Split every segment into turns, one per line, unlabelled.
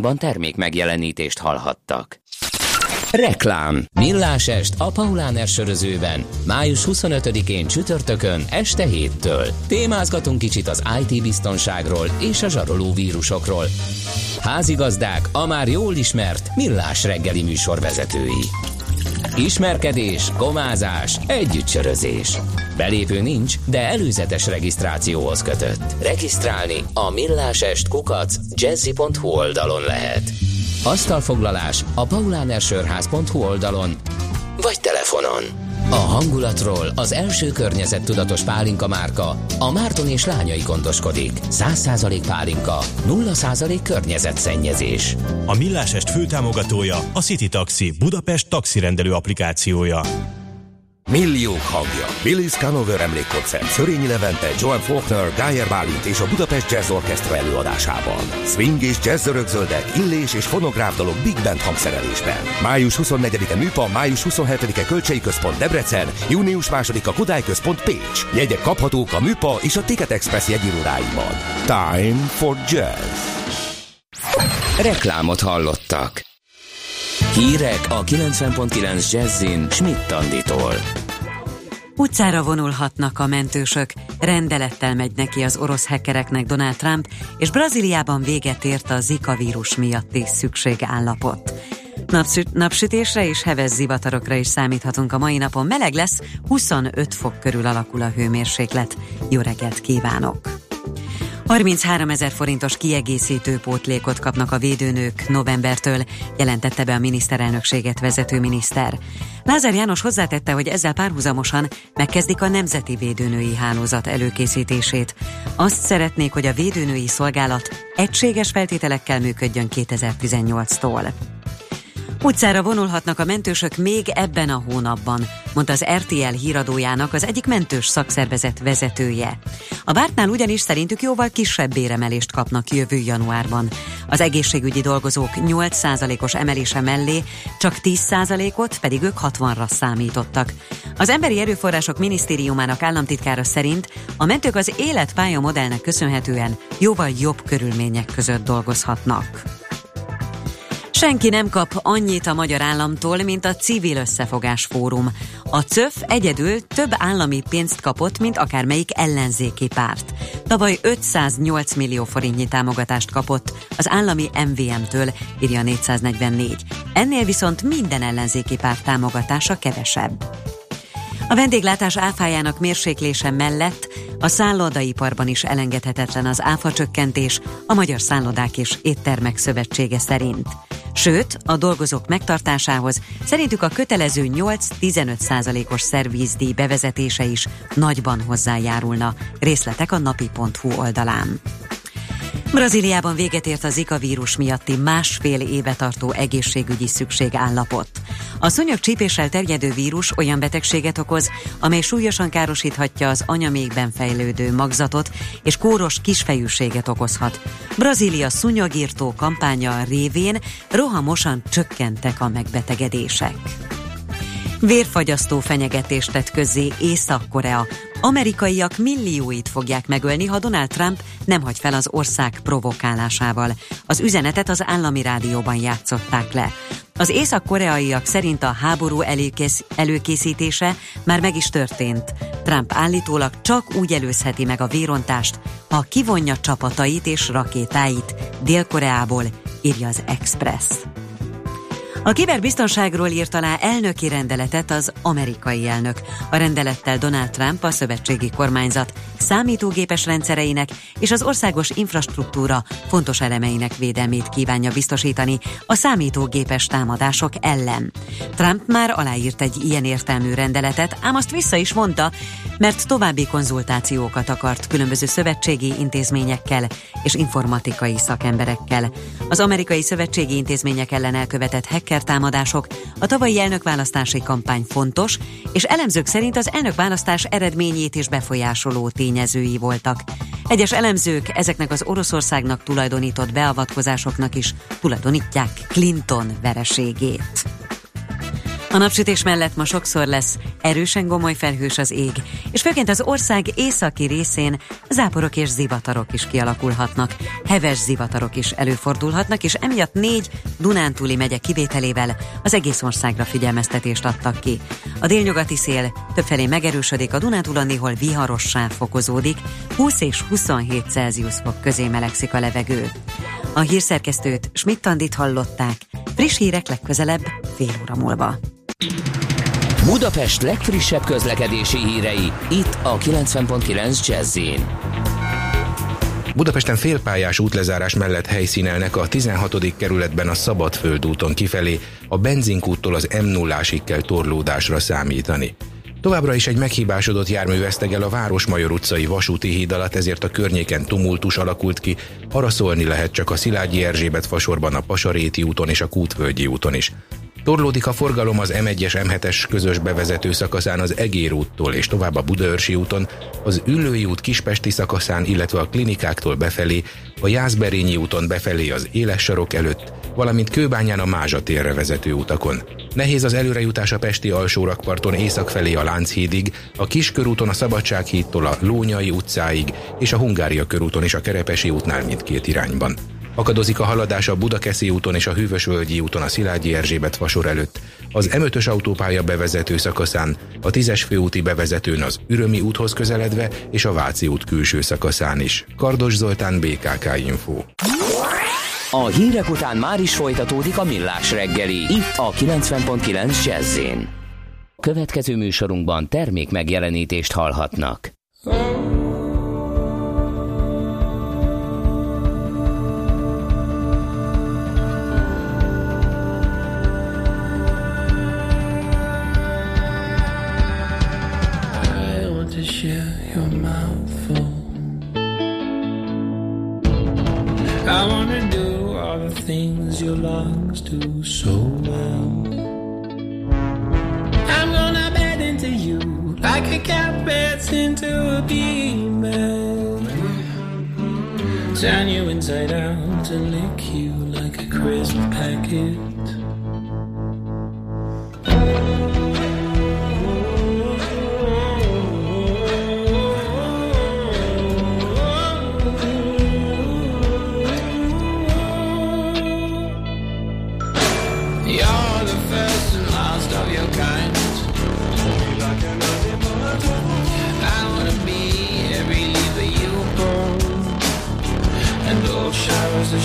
Ban termék megjelenítést hallhattak. Reklám. Millás est a Paulán sörözőben. Május 25-én csütörtökön este héttől. Témázgatunk kicsit az IT biztonságról és a zsaroló vírusokról. Házigazdák a már jól ismert Millás reggeli műsorvezetői. Ismerkedés, komázás, együttsörözés. Belépő nincs, de előzetes regisztrációhoz kötött. Regisztrálni a millásest kukac jazzy.hu oldalon lehet. Asztalfoglalás a paulánersörház.hu oldalon vagy telefonon. A hangulatról az első környezettudatos pálinka márka, a Márton és lányai gondoskodik. 100% pálinka, 0% környezetszennyezés.
A Millásest főtámogatója a City Taxi Budapest taxirendelő applikációja.
Milliók hangja. Billy Scanover emlékkoncert Szörényi Levente, Joan Faulkner, Geyer Bálint és a Budapest Jazz Orchestra előadásában. Swing és jazz örökzöldek, illés és fonográf dalok Big Band hangszerelésben. Május 24-e Műpa, május 27-e Kölcsei Központ Debrecen, június 2-a Kodály Központ Pécs. Jegyek kaphatók a Műpa és a Ticket Express jegyirodáiban. Time for Jazz.
Reklámot hallottak. Hírek a 90.9 Jazzin Schmidt Tanditól.
Utcára vonulhatnak a mentősök, rendelettel megy neki az orosz hackereknek Donald Trump, és Brazíliában véget ért a Zika vírus miatti szükségállapot. Napsüt, napsütésre és heves zivatarokra is számíthatunk a mai napon. Meleg lesz, 25 fok körül alakul a hőmérséklet. Jó reggelt kívánok! 33 ezer forintos kiegészítő pótlékot kapnak a védőnők novembertől, jelentette be a miniszterelnökséget vezető miniszter. Lázár János hozzátette, hogy ezzel párhuzamosan megkezdik a Nemzeti Védőnői Hálózat előkészítését. Azt szeretnék, hogy a védőnői szolgálat egységes feltételekkel működjön 2018-tól. Utcára vonulhatnak a mentősök még ebben a hónapban, mondta az RTL híradójának az egyik mentős szakszervezet vezetője. A vártnál ugyanis szerintük jóval kisebb béremelést kapnak jövő januárban. Az egészségügyi dolgozók 8%-os emelése mellé csak 10%-ot, pedig ők 60-ra számítottak. Az Emberi Erőforrások Minisztériumának államtitkára szerint a mentők az életpálya modellnek köszönhetően jóval jobb körülmények között dolgozhatnak. Senki nem kap annyit a magyar államtól, mint a Civil Összefogás Fórum. A CÖF egyedül több állami pénzt kapott, mint akármelyik ellenzéki párt. Tavaly 508 millió forintnyi támogatást kapott az állami MVM-től, írja 444. Ennél viszont minden ellenzéki párt támogatása kevesebb. A vendéglátás áfájának mérséklése mellett a szállodaiparban is elengedhetetlen az áfa csökkentés a Magyar Szállodák és Éttermek Szövetsége szerint. Sőt, a dolgozók megtartásához szerintük a kötelező 8-15 százalékos szervízdíj bevezetése is nagyban hozzájárulna. Részletek a napi.hu oldalán. Brazíliában véget ért a Zika vírus miatti másfél éve tartó egészségügyi szükségállapot. A szúnyog csípéssel terjedő vírus olyan betegséget okoz, amely súlyosan károsíthatja az anyamékben fejlődő magzatot, és kóros kisfejűséget okozhat. Brazília szúnyogírtó kampánya révén rohamosan csökkentek a megbetegedések. Vérfagyasztó fenyegetést tett közzé Észak-Korea. Amerikaiak millióit fogják megölni, ha Donald Trump nem hagy fel az ország provokálásával. Az üzenetet az állami rádióban játszották le. Az észak-koreaiak szerint a háború előkész, előkészítése már meg is történt. Trump állítólag csak úgy előzheti meg a vérontást, ha kivonja csapatait és rakétáit Dél-Koreából, írja az Express. A kiberbiztonságról írt alá elnöki rendeletet az amerikai elnök. A rendelettel Donald Trump a szövetségi kormányzat számítógépes rendszereinek és az országos infrastruktúra fontos elemeinek védelmét kívánja biztosítani a számítógépes támadások ellen. Trump már aláírt egy ilyen értelmű rendeletet, ám azt vissza is mondta, mert további konzultációkat akart különböző szövetségi intézményekkel és informatikai szakemberekkel. Az amerikai szövetségi intézmények ellen elkövetett hacker támadások a tavalyi elnökválasztási kampány fontos, és elemzők szerint az elnökválasztás eredményét is befolyásoló tényezői voltak. Egyes elemzők ezeknek az Oroszországnak tulajdonított beavatkozásoknak is tulajdonítják Clinton vereségét. A napsütés mellett ma sokszor lesz erősen gomoly felhős az ég, és főként az ország északi részén záporok és zivatarok is kialakulhatnak. Heves zivatarok is előfordulhatnak, és emiatt négy Dunántúli megye kivételével az egész országra figyelmeztetést adtak ki. A délnyugati szél többfelé megerősödik, a Dunántúlon néhol viharossá fokozódik, 20 és 27 Celsius fok közé melegszik a levegő. A hírszerkesztőt Schmidt-Tandit hallották, friss hírek legközelebb fél óra múlva.
Budapest legfrissebb közlekedési hírei, itt a 90.9 jazz
Budapesten félpályás útlezárás mellett helyszínelnek a 16. kerületben a Szabadföld úton kifelé, a benzinkúttól az m 0 kell torlódásra számítani. Továbbra is egy meghibásodott jármű vesztegel a Városmajor utcai vasúti híd alatt, ezért a környéken tumultus alakult ki, arra lehet csak a Szilágyi Erzsébet fasorban a Pasaréti úton és a Kútvölgyi úton is. Torlódik a forgalom az M1-es M7-es közös bevezető szakaszán az Egér úttól és tovább a Budaörsi úton, az Üllői út Kispesti szakaszán, illetve a klinikáktól befelé, a Jászberényi úton befelé az Éles sarok előtt, valamint Kőbányán a Mázsa térre vezető utakon. Nehéz az előrejutás a Pesti alsórakparton észak felé a Lánchídig, a Kiskörúton a Szabadsághídtól a Lónyai utcáig és a Hungária körúton is a Kerepesi útnál mindkét irányban. Akadozik a haladás a Budakeszi úton és a Hűvösvölgyi úton a Szilágyi Erzsébet fasor előtt, az M5-ös autópálya bevezető szakaszán, a 10-es főúti bevezetőn az Ürömi úthoz közeledve és a Váci út külső szakaszán is. Kardos Zoltán, BKK Info.
A hírek után már is folytatódik a millás reggeli, itt a 90.9 jazz Következő műsorunkban termék megjelenítést hallhatnak.
things your lungs do so well. I'm gonna bed into you like a cat beds into a female. Turn you inside out and lick you like a crisp packet.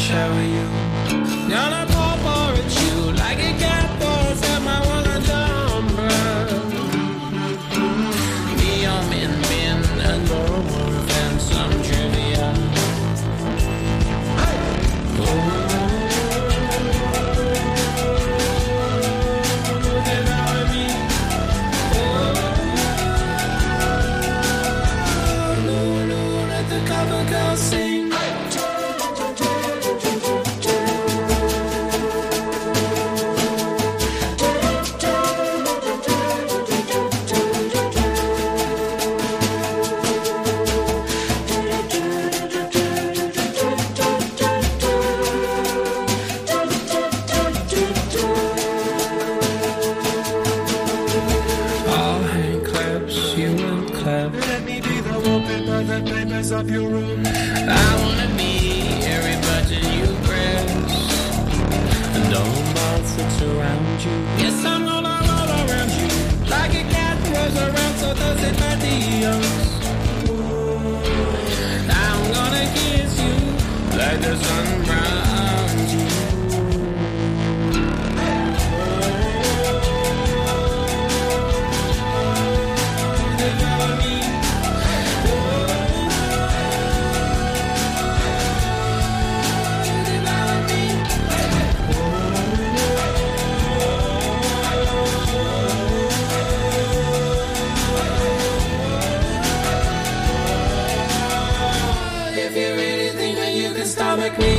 Shower you.
Stomach me.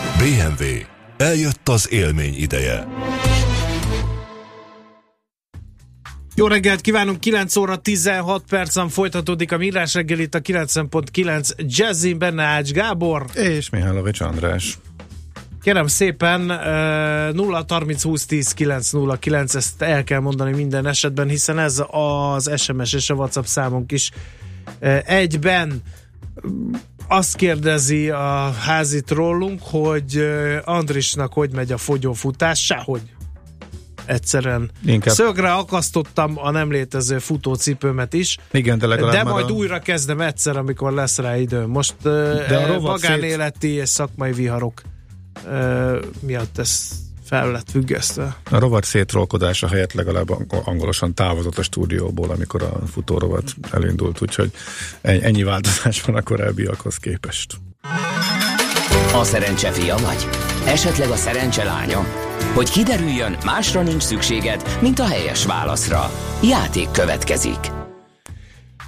BMW. Eljött az élmény ideje.
Jó reggelt kívánunk, 9 óra 16 percen folytatódik a Millás reggel itt a 90.9 Jazzin, benne Ács Gábor.
És Mihálovics András.
Kérem szépen, 0 30 20 10 9 0 9, ezt el kell mondani minden esetben, hiszen ez az SMS és a WhatsApp számunk is egyben. Azt kérdezi a házit rólunk, hogy Andrisnak hogy megy a fogyófutás, sehogy egyszerűen.
Inkább.
Szögre akasztottam a nem létező futócipőmet is.
Igen, de legalább
De majd
a-
újra kezdem egyszer, amikor lesz rá időm. Most de
a rovat
magánéleti és szakmai viharok miatt ez fel lett függesztve.
A rovat szétrolkodása helyett legalább angol- angolosan távozott a stúdióból, amikor a futórovat elindult, úgyhogy en- ennyi változás van a korábbiakhoz képest.
A szerencse fia vagy? Esetleg a szerencse lánya? Hogy kiderüljön, másra nincs szükséged, mint a helyes válaszra. Játék következik.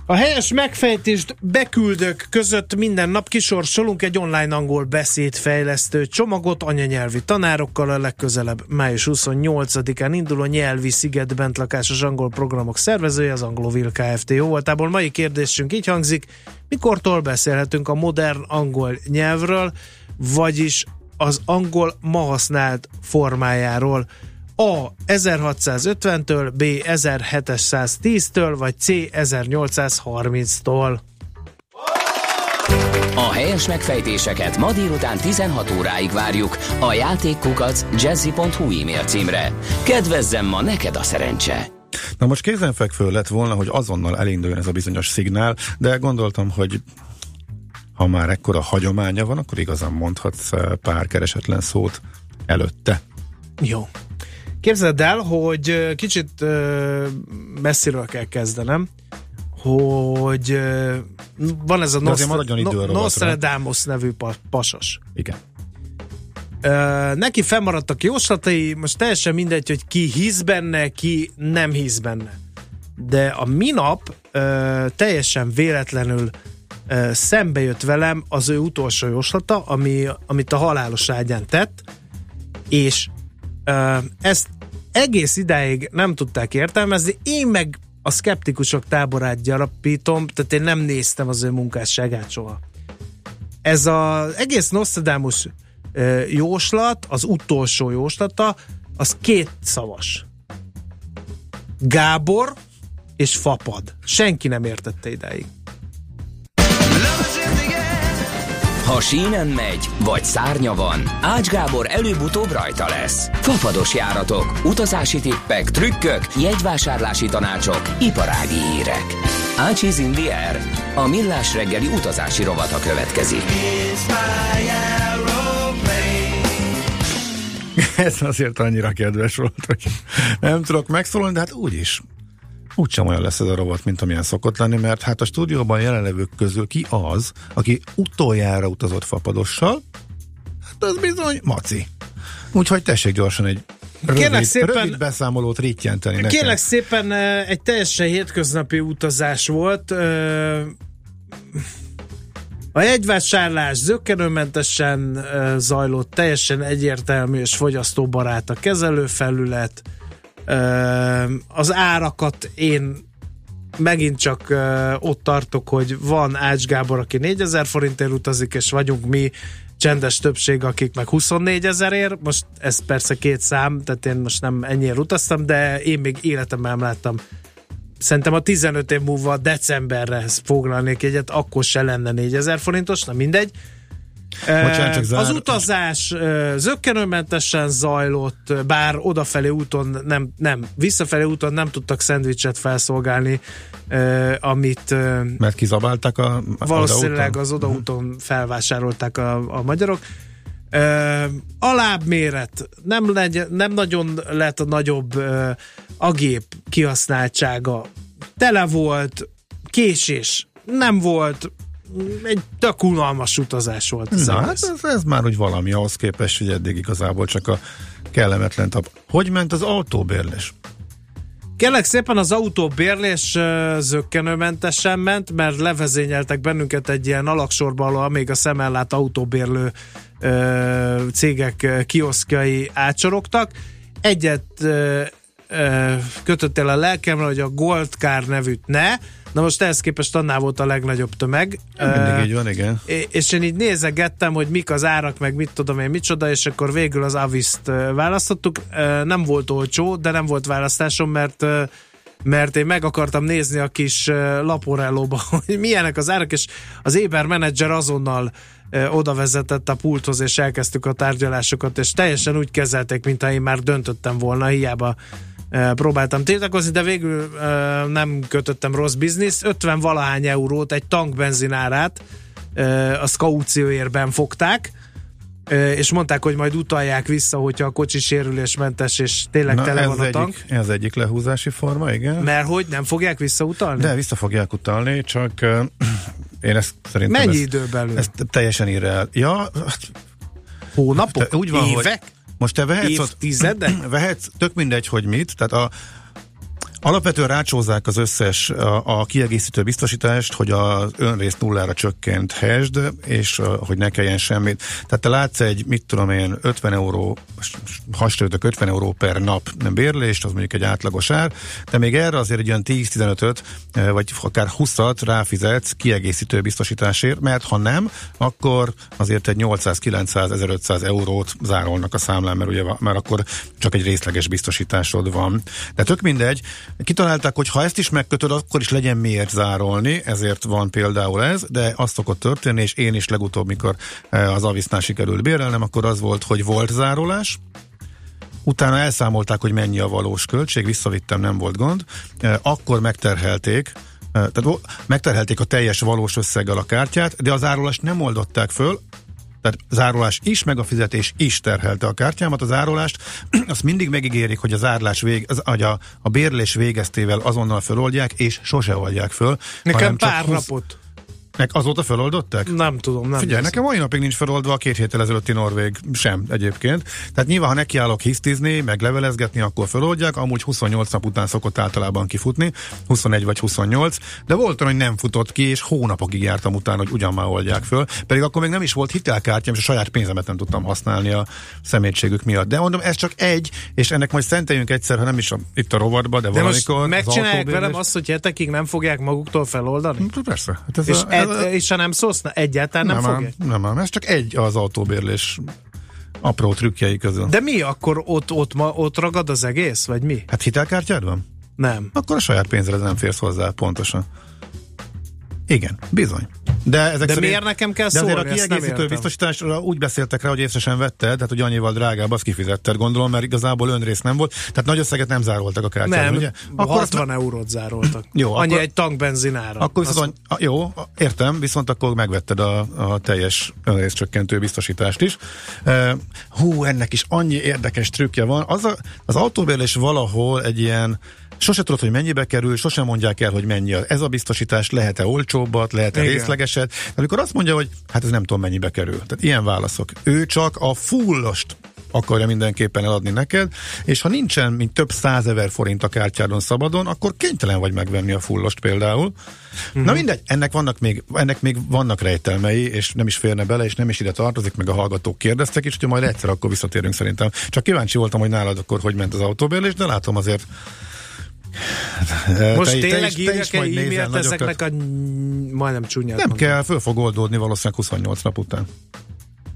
A helyes megfejtést beküldők között minden nap kisorsolunk egy online angol beszédfejlesztő csomagot anyanyelvi tanárokkal a legközelebb május 28-án induló nyelvi sziget bentlakásos angol programok szervezője az Anglovil Kft. Jó voltából. Mai kérdésünk így hangzik, mikortól beszélhetünk a modern angol nyelvről, vagyis az angol ma használt formájáról. A 1650-től, B 1710-től, vagy C 1830-tól.
A helyes megfejtéseket ma délután 16 óráig várjuk a játékkukac jazzy.hu e-mail címre. Kedvezzem ma neked a szerencse!
Na most kézenfekvő lett volna, hogy azonnal elinduljon ez a bizonyos szignál, de gondoltam, hogy ha már ekkora hagyománya van, akkor igazán mondhatsz eh, pár keresetlen szót előtte.
Jó. Képzeld el, hogy kicsit messziről kell kezdenem, hogy van ez a Nostra-. Nostradamus nevű pa- pasas.
Igen.
Neki fennmaradtak jóslatai, most teljesen mindegy, hogy ki hisz benne, ki nem hisz benne. De a minap teljesen véletlenül szembe jött velem az ő utolsó jóslata, ami, amit a halálos ágyán tett, és ezt egész idáig nem tudták értelmezni, én meg a szkeptikusok táborát gyarapítom, tehát én nem néztem az ő munkásságát soha. Ez az egész Nostradamus jóslat, az utolsó jóslata, az két szavas. Gábor és Fapad. Senki nem értette idáig.
Ha sínen megy, vagy szárnya van, Ács Gábor előbb-utóbb rajta lesz. Fafados járatok, utazási tippek, trükkök, jegyvásárlási tanácsok, iparági hírek. Ácsiz in the air. A millás reggeli utazási rovata következik.
Ez azért annyira kedves volt, hogy nem tudok megszólalni, de hát úgyis. Úgysem olyan lesz ez a robot, mint amilyen szokott lenni, mert hát a stúdióban jelenlevők közül ki az, aki utoljára utazott fapadossal, hát az bizony Maci. Úgyhogy tessék gyorsan egy
Kérlek
rövid,
szépen-
rövid beszámolót rittyenteni nekem.
Kérlek szépen, egy teljesen hétköznapi utazás volt. A jegyvásárlás zökkenőmentesen eh, zajlott, teljesen egyértelmű és fogyasztóbarát a kezelőfelület. Az árakat én megint csak uh, ott tartok, hogy van Ács Gábor, aki 4000 forintért utazik, és vagyunk mi csendes többség, akik meg 24 ezerért. Most ez persze két szám, tehát én most nem ennyire utaztam, de én még életemben nem láttam. Szerintem a 15 év múlva decemberre foglalnék egyet, akkor se lenne 4000 forintos, na mindegy.
Bocsánat, csak
az
zár-
utazás ö, zökkenőmentesen zajlott, bár odafelé úton nem, nem, visszafelé úton nem tudtak szendvicset felszolgálni, amit
Mert kizabálták a
valószínűleg
odaúton?
az odaúton felvásárolták a, a magyarok. Ö, alábbméret, nem, legy, nem nagyon lett a nagyobb a gép kihasználtsága. Tele volt, késés nem volt, egy tök unalmas utazás volt. az
Na, hát ez, ez már úgy valami ahhoz képest, hogy eddig igazából csak a kellemetlen tap. Hogy ment az autóbérlés?
Kérlek szépen az autóbérlés ö, zöggenőmentesen ment, mert levezényeltek bennünket egy ilyen alaksorba, ahol még a szemellát autóbérlő ö, cégek kioszkjai átsorogtak. Egyet ö, ö, kötöttél a lelkemre, hogy a Goldcar nevűt ne, na most ehhez képest annál volt a legnagyobb tömeg. Ö,
Mindig így van, igen.
És én így nézegettem, hogy mik az árak, meg mit tudom én, micsoda, és akkor végül az Aviszt ö, választottuk. Ö, Nem volt olcsó, de nem volt választásom, mert ö, mert én meg akartam nézni a kis laporellóba, hogy milyenek az árak, és az Éber menedzser azonnal oda vezetett a pulthoz, és elkezdtük a tárgyalásokat, és teljesen úgy kezelték, mintha én már döntöttem volna, hiába próbáltam tiltakozni, de végül nem kötöttem rossz biznisz. 50 valahány eurót egy tankbenzin árát ö, a kaucióérben fogták, és mondták, hogy majd utalják vissza, hogyha a kocsi sérülésmentes, és tényleg
Na,
tele
ez
van a tank.
egyik, ez egyik lehúzási forma, igen.
Mert hogy nem fogják visszautalni?
De vissza fogják utalni, csak én ezt szerintem
Mennyi
ezt,
idő belül?
ezt teljesen irreál. Ja,
Hónapok?
úgy van, hogy
Évek?
Most te vehetsz ott, vehetsz, tök mindegy, hogy mit, tehát a Alapvetően rácsózzák az összes a, a kiegészítő biztosítást, hogy az önrész nullára csökkenthesd, és uh, hogy ne kelljen semmit. Tehát te látsz egy, mit tudom én, 50 euró, hasonlítok 50 euró per nap nem bérlést, az mondjuk egy átlagos ár, de még erre azért egy olyan 10-15-öt, uh, vagy akár 20-at ráfizetsz kiegészítő biztosításért, mert ha nem, akkor azért egy 800-900-1500 eurót zárolnak a számlán, mert, ugye, mert akkor csak egy részleges biztosításod van. De tök mindegy, kitalálták, hogy ha ezt is megkötöd, akkor is legyen miért zárolni, ezért van például ez, de azt szokott történni, és én is legutóbb, mikor eh, az Avisznál sikerült bérelnem, akkor az volt, hogy volt zárolás, utána elszámolták, hogy mennyi a valós költség, visszavittem, nem volt gond, Eh, akkor megterhelték, eh, tehát megterhelték a teljes valós összeggel a kártyát, de az árulást nem oldották föl, tehát zárulás is, meg a fizetés is terhelte a kártyámat. Az árulást azt mindig megígérik, hogy az árlás vég, az, hogy a, a bérlés végeztével azonnal föloldják, és sose oldják föl.
Nekem pár
húsz-
napot.
Meg azóta föloldották?
Nem tudom, nem
Figyelj, nekem mai napig nincs feloldva a két héttel ezelőtti Norvég sem egyébként. Tehát nyilván, ha nekiállok hisztizni, meg levelezgetni, akkor feloldják. Amúgy 28 nap után szokott általában kifutni, 21 vagy 28, de volt olyan, hogy nem futott ki, és hónapokig jártam utána, hogy ugyan már oldják föl. Pedig akkor még nem is volt hitelkártyám, és a saját pénzemet nem tudtam használni a szemétségük miatt. De mondom, ez csak egy, és ennek majd szenteljünk egyszer, ha nem is a, itt a rovatba, de,
De
valamikor. az
megcsinálják
autóbérlés-
velem azt, hogy hetekig nem fogják maguktól feloldani?
Persze. Hát ez
És,
a, ez,
ed, és ha nem szólsz, na, egyáltalán nem,
nem,
fogják?
nem, nem, ez csak egy az autóbérlés apró trükkjei közül.
De mi akkor ott, ott, ma, ott ragad az egész, vagy mi?
Hát hitelkártyád van?
Nem.
Akkor a saját pénzre nem férsz hozzá, pontosan. Igen, bizony. De, ezek
De
szerint,
miért nekem kell
de azért
szólni?
a
Ezt nem
kiegészítő biztosításra úgy beszéltek rá, hogy észre sem vetted, tehát hogy annyival drágább, azt kifizetted, gondolom, mert igazából önrész nem volt. Tehát nagy összeget nem zároltak a kártyán,
Nem,
ugye?
akkor
azt
60 eurót zároltak.
Jó,
Annyi
akkor-
egy tankbenzinára.
Akkor
Azt-
viszont, a- jó, a- értem, viszont akkor megvetted a, a teljes önrészcsökkentő biztosítást is. Uh, hú, ennek is annyi érdekes trükkje van. Az, a, az autóbérlés valahol egy ilyen Sose tudod, hogy mennyibe kerül, sosem mondják el, hogy mennyi az. Ez a biztosítás lehet-e olcsóbbat, lehet-e
Igen.
részlegeset. De amikor azt mondja, hogy hát ez nem tudom mennyibe kerül. Tehát ilyen válaszok. Ő csak a fullost akarja mindenképpen eladni neked, és ha nincsen mint több százezer forint a kártyádon szabadon, akkor kénytelen vagy megvenni a fullost például. Mm-hmm. Na mindegy, ennek vannak még, ennek még vannak rejtelmei, és nem is férne bele, és nem is ide tartozik, meg a hallgatók kérdeztek, és hogyha majd egyszer akkor visszatérünk szerintem. Csak kíváncsi voltam, hogy nálad akkor hogy ment az autóbérlés, de látom azért
Most
te- te
tényleg
is- te is
egy
majd nézel
ezeknek a majdnem csúnyát
Nem
mondom.
kell, föl fog oldódni valószínűleg 28 nap után.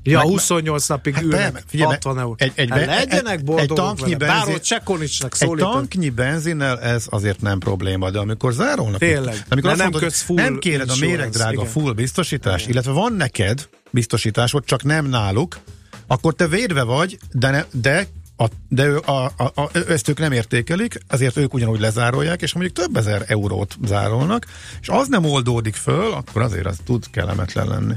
Ja,
Meg-
28 napig
Hát
ülnek,
nem, figyelj,
60 euró.
egy- egy
hát legyenek
egy-
boldogok
egy tanknyi
vele.
Benzin-
ott Csekonicsnak
Egy
szólított.
tanknyi benzinnel ez azért nem probléma, de amikor zárolnak,
Tényleg.
amikor azt
nem
mondod,
full
nem kéred a méregdrága
igen.
full biztosítás, illetve van neked biztosításod, csak nem náluk, akkor te védve vagy, de, ne, de a, de ő, a, a, a, ezt ők nem értékelik, ezért ők ugyanúgy lezárolják, és mondjuk több ezer eurót zárolnak, és az nem oldódik föl, akkor azért az tud kellemetlen lenni.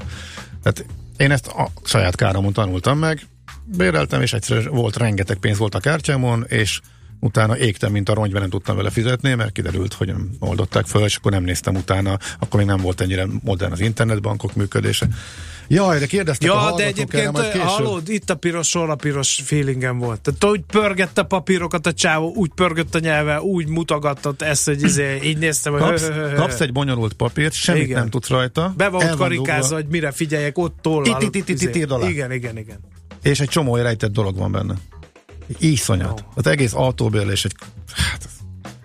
Tehát én ezt a saját káromon tanultam meg, béreltem, és egyszer volt rengeteg pénz volt a kártyámon, és utána égtem, mint a rongy, nem tudtam vele fizetni, mert kiderült, hogy nem oldották föl, és akkor nem néztem utána, akkor még nem volt ennyire modern az internetbankok működése. Jaj, de kérdeztek a
Ja, de
hallgatók erre,
egyébként
később.
hallod, itt a piros, hol a piros feelingem volt. Tehát úgy pörgette a papírokat a csávó, úgy pörgött a nyelve, úgy mutogatott ezt, hogy izé, így néztem, hogy
Kapsz,
hö,
kapsz egy bonyolult papírt, semmit
Igen.
nem tudsz rajta.
Be
van
karikázva, hogy mire figyeljek, ott tollal.
Alá.
Igen, igen, igen.
És egy csomó rejtett dolog van benne. Iszonyat. Az egész autóbérlés egy... Hát,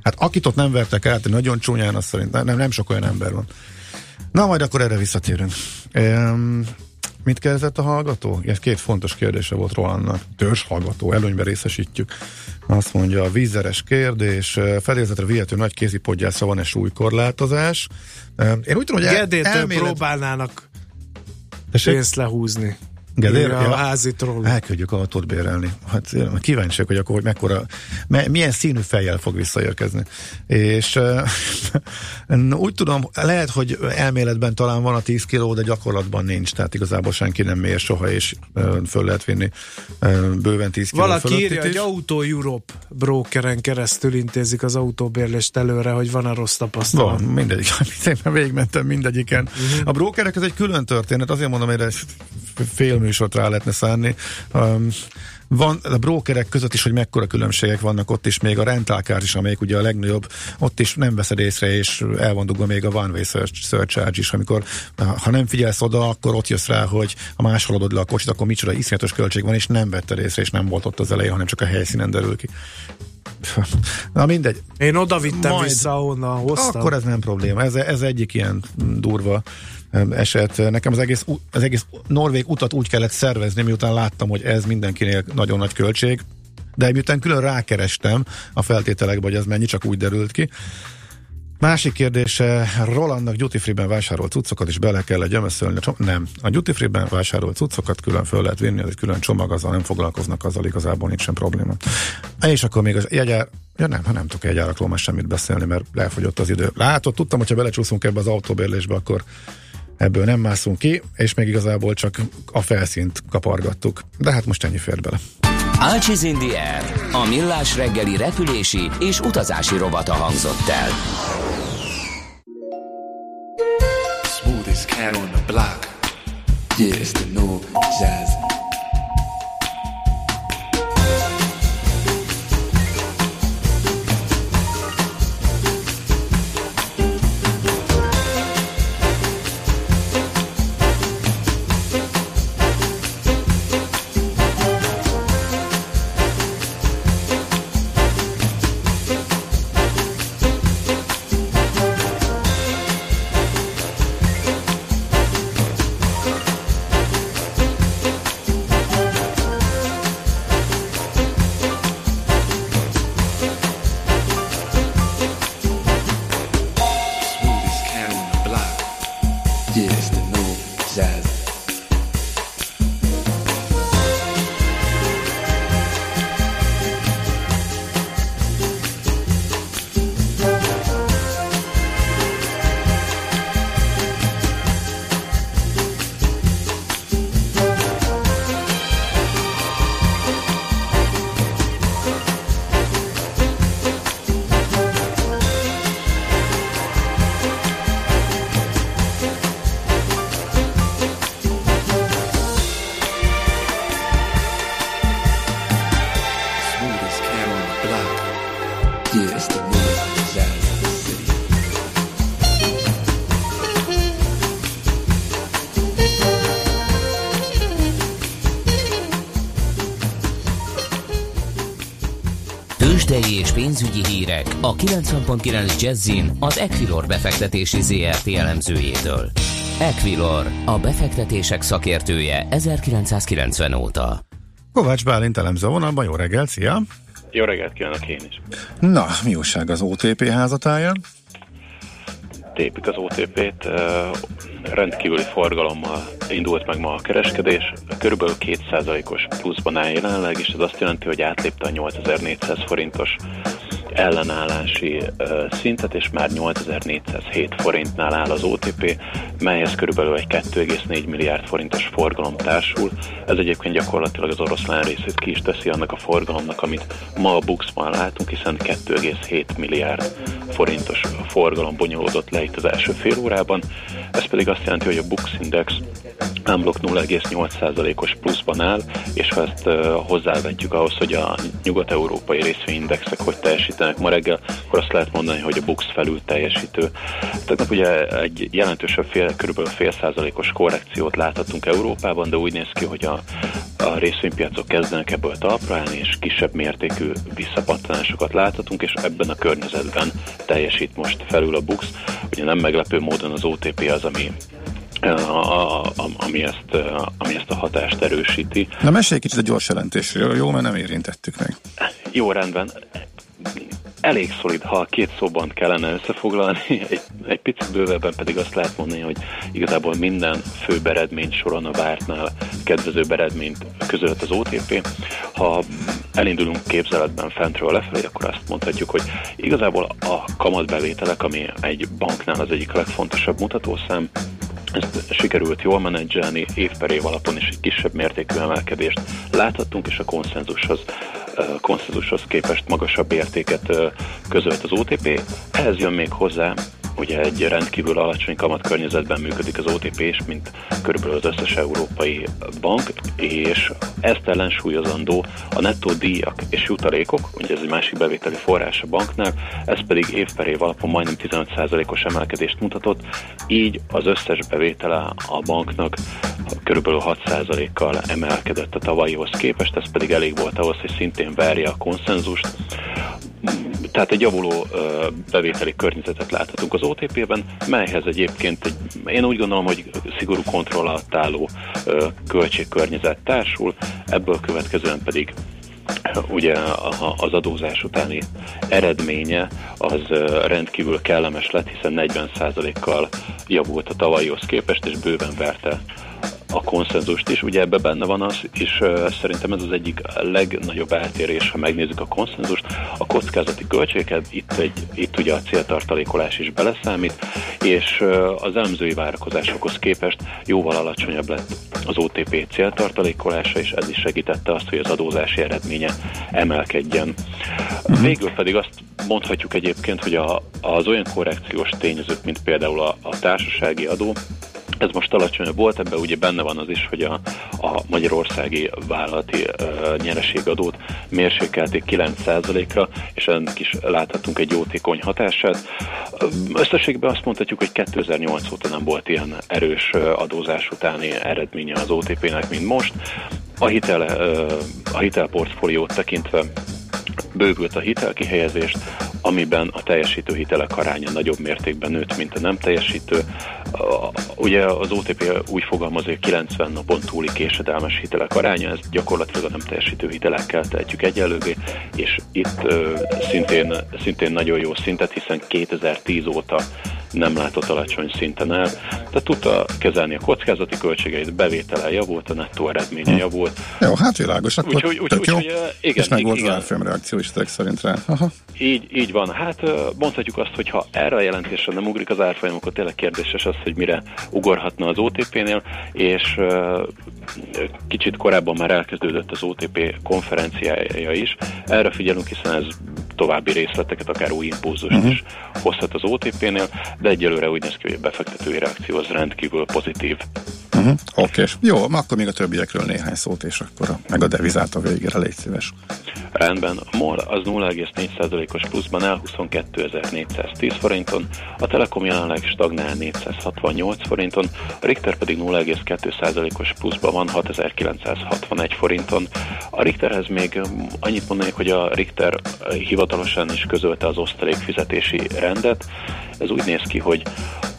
hát akit ott nem vertek át, nagyon csúnyán, azt szerint nem, nem sok olyan ember van. Na, majd akkor erre visszatérünk. Um, mit kérdezett a hallgató? Ez két fontos kérdése volt Rolandnak. Törzs hallgató, előnybe részesítjük. Azt mondja, a vízeres kérdés, fedélzetre vihető nagy kézipodgyászra van-e súlykorlátozás? Eh, Én úgy tudom, hogy el,
Gedétől
elmélet...
próbálnának
Tessék?
pénzt lehúzni.
Gedér? Ja.
a házi troll.
Elküldjük autót bérelni. Hát kíváncsiak, hogy akkor hogy mekkora, me, milyen színű fejjel fog visszaérkezni. És uh, úgy tudom, lehet, hogy elméletben talán van a 10 kiló, de gyakorlatban nincs, tehát igazából senki nem mér soha, és uh, föl lehet vinni uh, bőven 10 kiló
Valaki írja, hogy. Auto Europe brokeren keresztül intézik az autóbérlést előre, hogy van a rossz tapasztalat.
Van, mindegyik. Szépen végigmentem mindegyiken. Uh-huh. A brokerek ez egy külön történet, azért mondom, hogy erre fél műsort rá lehetne szánni. Um, van a brokerek között is, hogy mekkora különbségek vannak ott is, még a rentalkár is, amelyik ugye a legnagyobb, ott is nem veszed észre, és el van dugva még a one way search, surcharge is, amikor ha nem figyelsz oda, akkor ott jössz rá, hogy ha más haladod le a kocsit, akkor micsoda iszonyatos költség van, és nem vetted észre, és nem volt ott az elején, hanem csak a helyszínen derül ki. Na mindegy.
Én oda vittem
Majd.
vissza, ahonnan hoztam.
Akkor ez nem probléma. Ez, ez egyik ilyen durva eset. Nekem az egész, az egész norvég utat úgy kellett szervezni, miután láttam, hogy ez mindenkinél nagyon nagy költség, de miután külön rákerestem a feltételekbe, hogy ez mennyi, csak úgy derült ki. Másik kérdése, Rolandnak duty free-ben vásárolt cuccokat is bele kell gyömöszölni. nem. A duty free-ben vásárolt cuccokat külön föl lehet vinni, az egy külön csomag, azzal nem foglalkoznak, azzal igazából nincsen probléma. És akkor még az jegyár, ja nem, ha nem tudok jegyárakról már semmit beszélni, mert elfogyott az idő. Látod, tudtam, hogyha belecsúszunk ebbe az autóbérlésbe, akkor ebből nem mászunk ki, és még igazából csak a felszínt kapargattuk. De hát most ennyi fér bele.
Ácsiz in the Air, a millás reggeli repülési és utazási rovata hangzott el.
Smoothest cat on the block. Yeah, it's the new jazz.
Tőzsdei és pénzügyi hírek a 90.9 Jazzin az Equilor befektetési ZRT elemzőjétől. Equilor, a befektetések szakértője 1990 óta.
Kovács Bálint elemző a vonalban, jó reggelt, szia!
Jó reggelt kívánok én is.
Na, mi újság az OTP házatáján?
Tépik az OTP-t, rendkívüli forgalommal indult meg ma a kereskedés, körülbelül 2%-os pluszban áll jelenleg, és ez azt jelenti, hogy átlépte a 8400 forintos ellenállási szintet, és már 8407 forintnál áll az OTP, melyhez körülbelül egy 2,4 milliárd forintos forgalom társul. Ez egyébként gyakorlatilag az oroszlán részét ki is teszi annak a forgalomnak, amit ma a Buxban látunk, hiszen 2,7 milliárd forintos forgalom bonyolódott le itt az első fél órában. Ez pedig azt jelenti, hogy a Bux Index Unblock 0,8%-os pluszban áll, és ha ezt uh, hozzávetjük ahhoz, hogy a nyugat-európai részvényindexek hogy teljesítenek ma reggel, akkor azt lehet mondani, hogy a Bux felül teljesítő. Tegnap ugye egy jelentősebb fél, körülbelül fél százalékos korrekciót láthatunk Európában, de úgy néz ki, hogy a, a részvénypiacok kezdenek ebből talpra állni, és kisebb mértékű visszapattanásokat láthatunk, és ebben a környezetben teljesít most felül a Bux. Ugye nem meglepő módon az OTP az, ami a, a, ami, ezt, ami ezt a hatást erősíti.
Na mesélj kicsit a gyors jelentésről, jó, mert nem érintettük meg.
Jó, rendben. Elég szolid, ha két szóban kellene összefoglalni, egy, egy picit bővebben pedig azt lehet mondani, hogy igazából minden fő eredmény soron a vártnál kedvező eredményt közölt az OTP. Ha elindulunk képzeletben fentről lefelé, akkor azt mondhatjuk, hogy igazából a kamatbevételek, ami egy banknál az egyik legfontosabb mutatószám, ezt sikerült jól menedzselni, év per év alapon is egy kisebb mértékű emelkedést láthattunk, és a konszenzushoz, konszenzushoz képest magasabb értéket közölt az OTP. Ehhez jön még hozzá ugye egy rendkívül alacsony kamat környezetben működik az OTP is, mint körülbelül az összes európai bank, és ezt ellensúlyozandó a nettó díjak és jutalékok, ugye ez egy másik bevételi forrás a banknál, ez pedig év per év alapon majdnem 15%-os emelkedést mutatott, így az összes bevétele a banknak körülbelül 6%-kal emelkedett a tavalyihoz képest, ez pedig elég volt ahhoz, hogy szintén verje a konszenzust tehát egy javuló bevételi környezetet láthatunk az OTP-ben, melyhez egyébként egy, én úgy gondolom, hogy szigorú kontroll alatt álló költségkörnyezet társul, ebből következően pedig ugye az adózás utáni eredménye az rendkívül kellemes lett, hiszen 40%-kal javult a tavalyhoz képest, és bőven verte a konszenzust is. Ugye ebbe benne van az, és szerintem ez az egyik legnagyobb eltérés, ha megnézzük a konszenzust, a kockázati költségeket, itt, egy, itt ugye a céltartalékolás is beleszámít, és az elemzői várakozásokhoz képest jóval alacsonyabb lett az OTP céltartalékolása, és ez is segítette azt, hogy az adózási eredménye emelkedjen. Uh-huh. Végül pedig azt mondhatjuk egyébként, hogy a, az olyan korrekciós tényezők, mint például a, a társasági adó, ez most alacsonyabb volt, ebben ugye benne van az is, hogy a, a magyarországi vállalati uh, nyereségadót mérsékelték 9%-ra, és ennek is láthatunk egy jótékony hatását. Összességben azt mondhatjuk, hogy 2008 óta nem volt ilyen erős adózás utáni eredménye az OTP-nek, mint most. A, hitel, uh, a hitelportfóliót tekintve bővült a hitelkihelyezést, amiben a teljesítő hitelek aránya nagyobb mértékben nőtt, mint a nem teljesítő. Ugye az OTP úgy fogalmaz, hogy 90 napon túli késedelmes hitelek aránya, ez gyakorlatilag a nem teljesítő hitelekkel tehetjük egyelővé, és itt szintén, szintén nagyon jó szintet, hiszen 2010 óta nem látott alacsony szinten el. Tehát tudta kezelni a kockázati költségeit, bevétele javult, a nettó eredménye javult.
Jó, hát világos, akkor
úgy, úgy, úgy,
jó.
Úgy, igen,
és meg volt
igen.
az reakció is szerint rá. Aha.
Így, így van. Hát mondhatjuk azt, hogy ha erre a jelentésre nem ugrik az árfolyam, akkor tényleg kérdéses az, hogy mire ugorhatna az OTP-nél, és kicsit korábban már elkezdődött az OTP konferenciája is. Erre figyelünk, hiszen ez további részleteket, akár új impulzust uh-huh. is hozhat az OTP-nél, de egyelőre úgy néz ki, hogy a befektetői reakció az rendkívül pozitív.
Uh-huh. Oké, okay. jó, akkor még a többiekről néhány szót, és akkor a, meg a devizát a végére, légy szíves.
Rendben, a MOL az 0,4%-os pluszban el 22.410 forinton, a Telekom jelenleg stagnál 468 forinton, a Richter pedig 0,2%-os pluszban van 6961 forinton. A Richterhez még annyit mondanék, hogy a Richter hivatalosan is közölte az osztalék fizetési rendet. Ez úgy néz ki, hogy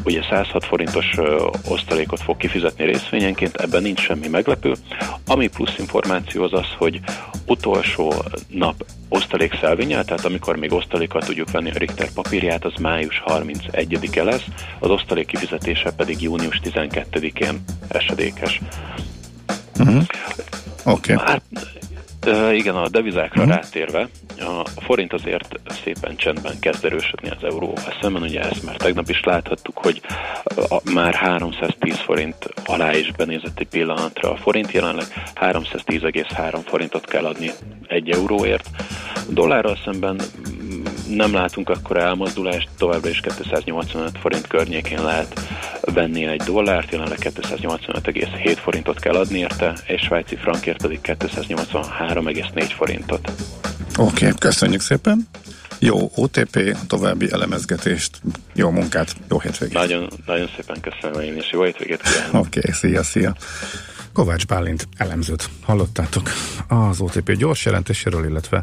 ugye 106 forintos osztalékot fog kifizetni részvényenként, ebben nincs semmi meglepő. Ami plusz információ az az, hogy utolsó nap osztalék szelvényel, tehát amikor még osztalékkal tudjuk venni a Richter papírját, az május 31-e lesz, az osztalék kifizetése pedig június 12-én esedékes.
Uh-huh. Oké. Okay.
Igen, a devizákra
Mhm.
rátérve, a forint azért szépen csendben kezd erősödni az euróval szemben, ugye ezt már tegnap is láthattuk, hogy a, már 310 forint alá is benézett egy pillanatra a forint, jelenleg 310,3 forintot kell adni egy euróért. Dollárral szemben nem látunk akkor elmozdulást, továbbra is 285 forint környékén lehet venni egy dollárt, jelenleg 285,7 forintot kell adni érte, egy svájci frankért pedig 283,4 forintot.
Oké, okay, köszönjük szépen. Jó OTP, további elemezgetést, jó munkát, jó hétvégét.
Nagyon, nagyon szépen köszönöm én is, jó hétvégét kívánok.
Oké, okay, szia, szia. Kovács Bálint elemzőt hallottátok az OTP gyors jelentéséről, illetve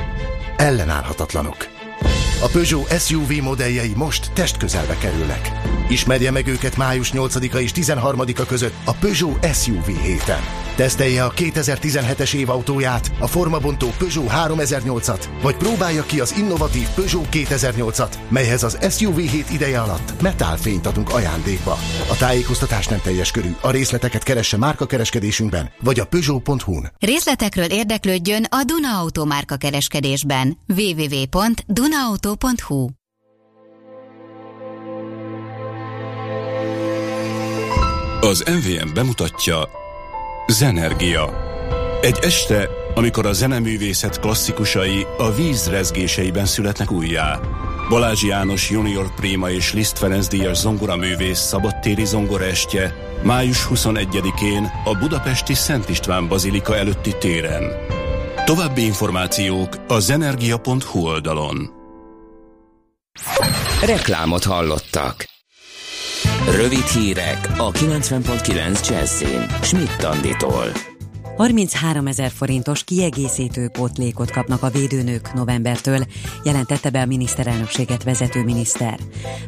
ellenállhatatlanok. A Peugeot SUV modelljei most testközelbe kerülnek. Ismerje meg őket május 8-a és 13-a között a Peugeot SUV héten. Tesztelje a 2017-es év autóját, a formabontó Peugeot 3008-at, vagy próbálja ki az innovatív Peugeot 2008-at, melyhez az SUV hét ideje alatt metálfényt adunk ajándékba. A tájékoztatás nem teljes körű, a részleteket keresse márkakereskedésünkben, vagy a Peugeot.hu-n.
Részletekről érdeklődjön a Duna Auto márka kereskedésben. www.dunaauto.hu
Az MVM bemutatja Zenergia. Egy este, amikor a zeneművészet klasszikusai a víz rezgéseiben születnek újjá. Balázs János Junior Prima és Liszt Ferenc díjas zongoraművész szabadtéri zongoraestje május 21-én a budapesti Szent István Bazilika előtti téren. További információk a zenergia.hu oldalon.
Reklámot hallottak. Rövid hírek a 90.9 Jazzin. Schmidt Anditól.
33 ezer forintos kiegészítő pótlékot kapnak a védőnők novembertől, jelentette be a miniszterelnökséget vezető miniszter.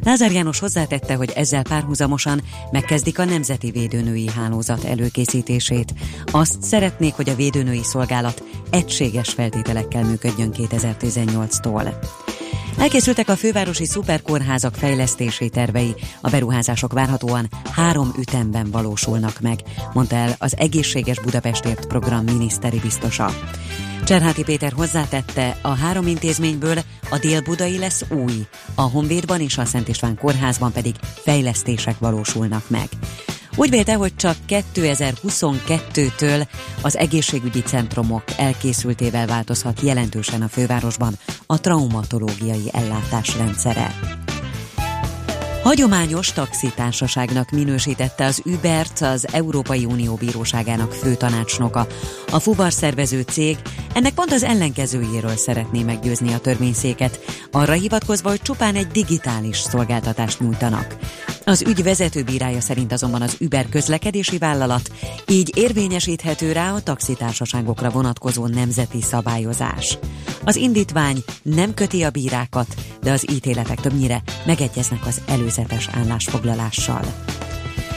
Lázár János hozzátette, hogy ezzel párhuzamosan megkezdik a Nemzeti Védőnői Hálózat előkészítését. Azt szeretnék, hogy a védőnői szolgálat egységes feltételekkel működjön 2018-tól. Elkészültek a fővárosi szuperkórházak fejlesztési tervei, a beruházások várhatóan három ütemben valósulnak meg, mondta el az Egészséges Budapestért program miniszteri biztosa. Cserháti Péter hozzátette, a három intézményből a Dél-Budai lesz új, a Honvédban és a Szent István kórházban pedig fejlesztések valósulnak meg. Úgy vélte, hogy csak 2022-től az egészségügyi centrumok elkészültével változhat jelentősen a fővárosban a traumatológiai ellátás rendszere. Hagyományos taxitársaságnak minősítette az Ubert az Európai Unió Bíróságának főtanácsnoka. A fuvar szervező cég ennek pont az ellenkezőjéről szeretné meggyőzni a törvényszéket, arra hivatkozva, hogy csupán egy digitális szolgáltatást nyújtanak. Az ügy vezetőbírája szerint azonban az Uber közlekedési vállalat így érvényesíthető rá a taxitársaságokra vonatkozó nemzeti szabályozás. Az indítvány nem köti a bírákat, de az ítéletek többnyire megegyeznek az előzetes állásfoglalással.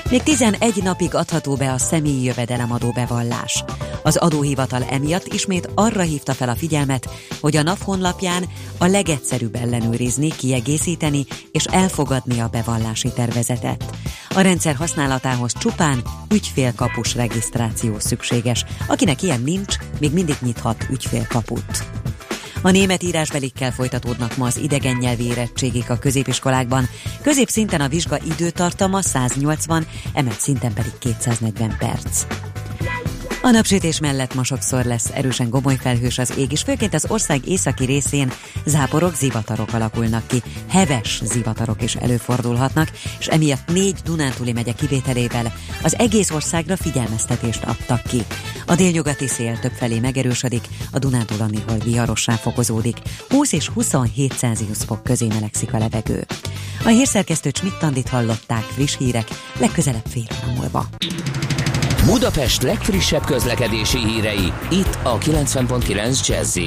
Még 11 napig adható be a személyi jövedelemadó bevallás. Az adóhivatal emiatt ismét arra hívta fel a figyelmet, hogy a NAV honlapján a legegyszerűbb ellenőrizni, kiegészíteni és elfogadni a bevallási tervezetet. A rendszer használatához csupán ügyfélkapus regisztráció szükséges. Akinek ilyen nincs, még mindig nyithat ügyfélkaput. A német írásbelikkel folytatódnak ma az idegen nyelvi érettségik a középiskolákban. Középszinten a vizsga időtartama 180, emelt szinten pedig 240 perc. A napsütés mellett ma sokszor lesz erősen gomoly felhős az ég, és főként az ország északi részén záporok, zivatarok alakulnak ki. Heves zivatarok is előfordulhatnak, és emiatt négy Dunántúli megye kivételével az egész országra figyelmeztetést adtak ki. A délnyugati szél többfelé megerősödik, a Dunántúl néhol viharossá fokozódik. 20 és 27 Celsius fok közé melegszik a levegő. A hírszerkesztő Csmittandit hallották friss hírek, legközelebb fél óra múlva.
Budapest legfrissebb közlekedési hírei, itt a 90.9 jazz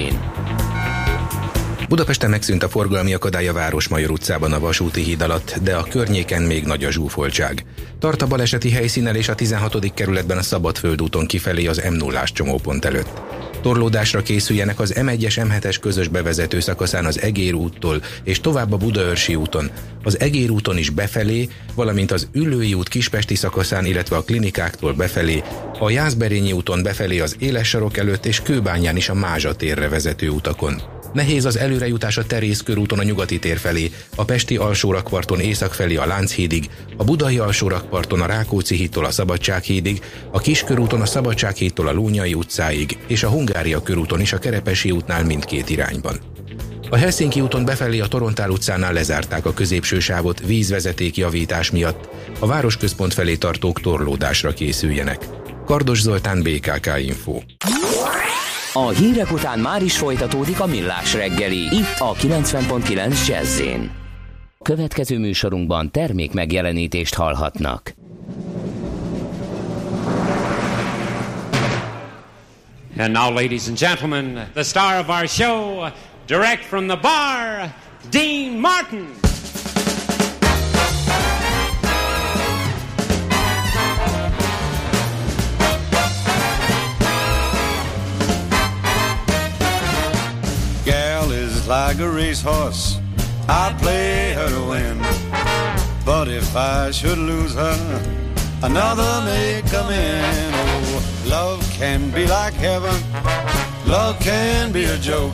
Budapesten megszűnt a forgalmi akadály a Városmajor utcában a vasúti híd alatt, de a környéken még nagy a zsúfoltság. Tart a baleseti helyszínen és a 16. kerületben a Szabadföld úton kifelé az m 0 csomópont előtt. Torlódásra készüljenek az M1-es M7-es közös bevezető szakaszán az Egér úttól és tovább a Budaörsi úton, az Egér úton is befelé, valamint az Üllői út Kispesti szakaszán, illetve a klinikáktól befelé, a Jászberényi úton befelé az Éles sarok előtt és Kőbányán is a Mázsa térre vezető utakon. Nehéz az előrejutás a Terész körúton a nyugati tér felé, a Pesti alsórakparton észak felé a Lánchídig, a Budai alsórakparton a Rákóczi hídtól a Szabadsághídig, a Kiskörúton a Szabadsághídtól a Lúnyai utcáig, és a Hungária körúton is a Kerepesi útnál mindkét irányban. A Helsinki úton befelé a Torontál utcánál lezárták a középső sávot vízvezeték javítás miatt, a városközpont felé tartók torlódásra készüljenek. Kardos Zoltán, BKK Info.
A hírek után már is folytatódik a millás reggeli, itt a 90.9 jazz Következő műsorunkban termék megjelenítést hallhatnak.
And now, ladies and gentlemen, the star of our show, direct from the bar, Dean Martin.
Like a racehorse. I'd play her to win. But if I should lose her, another may come in. Oh, love can be like heaven, love can be a joke,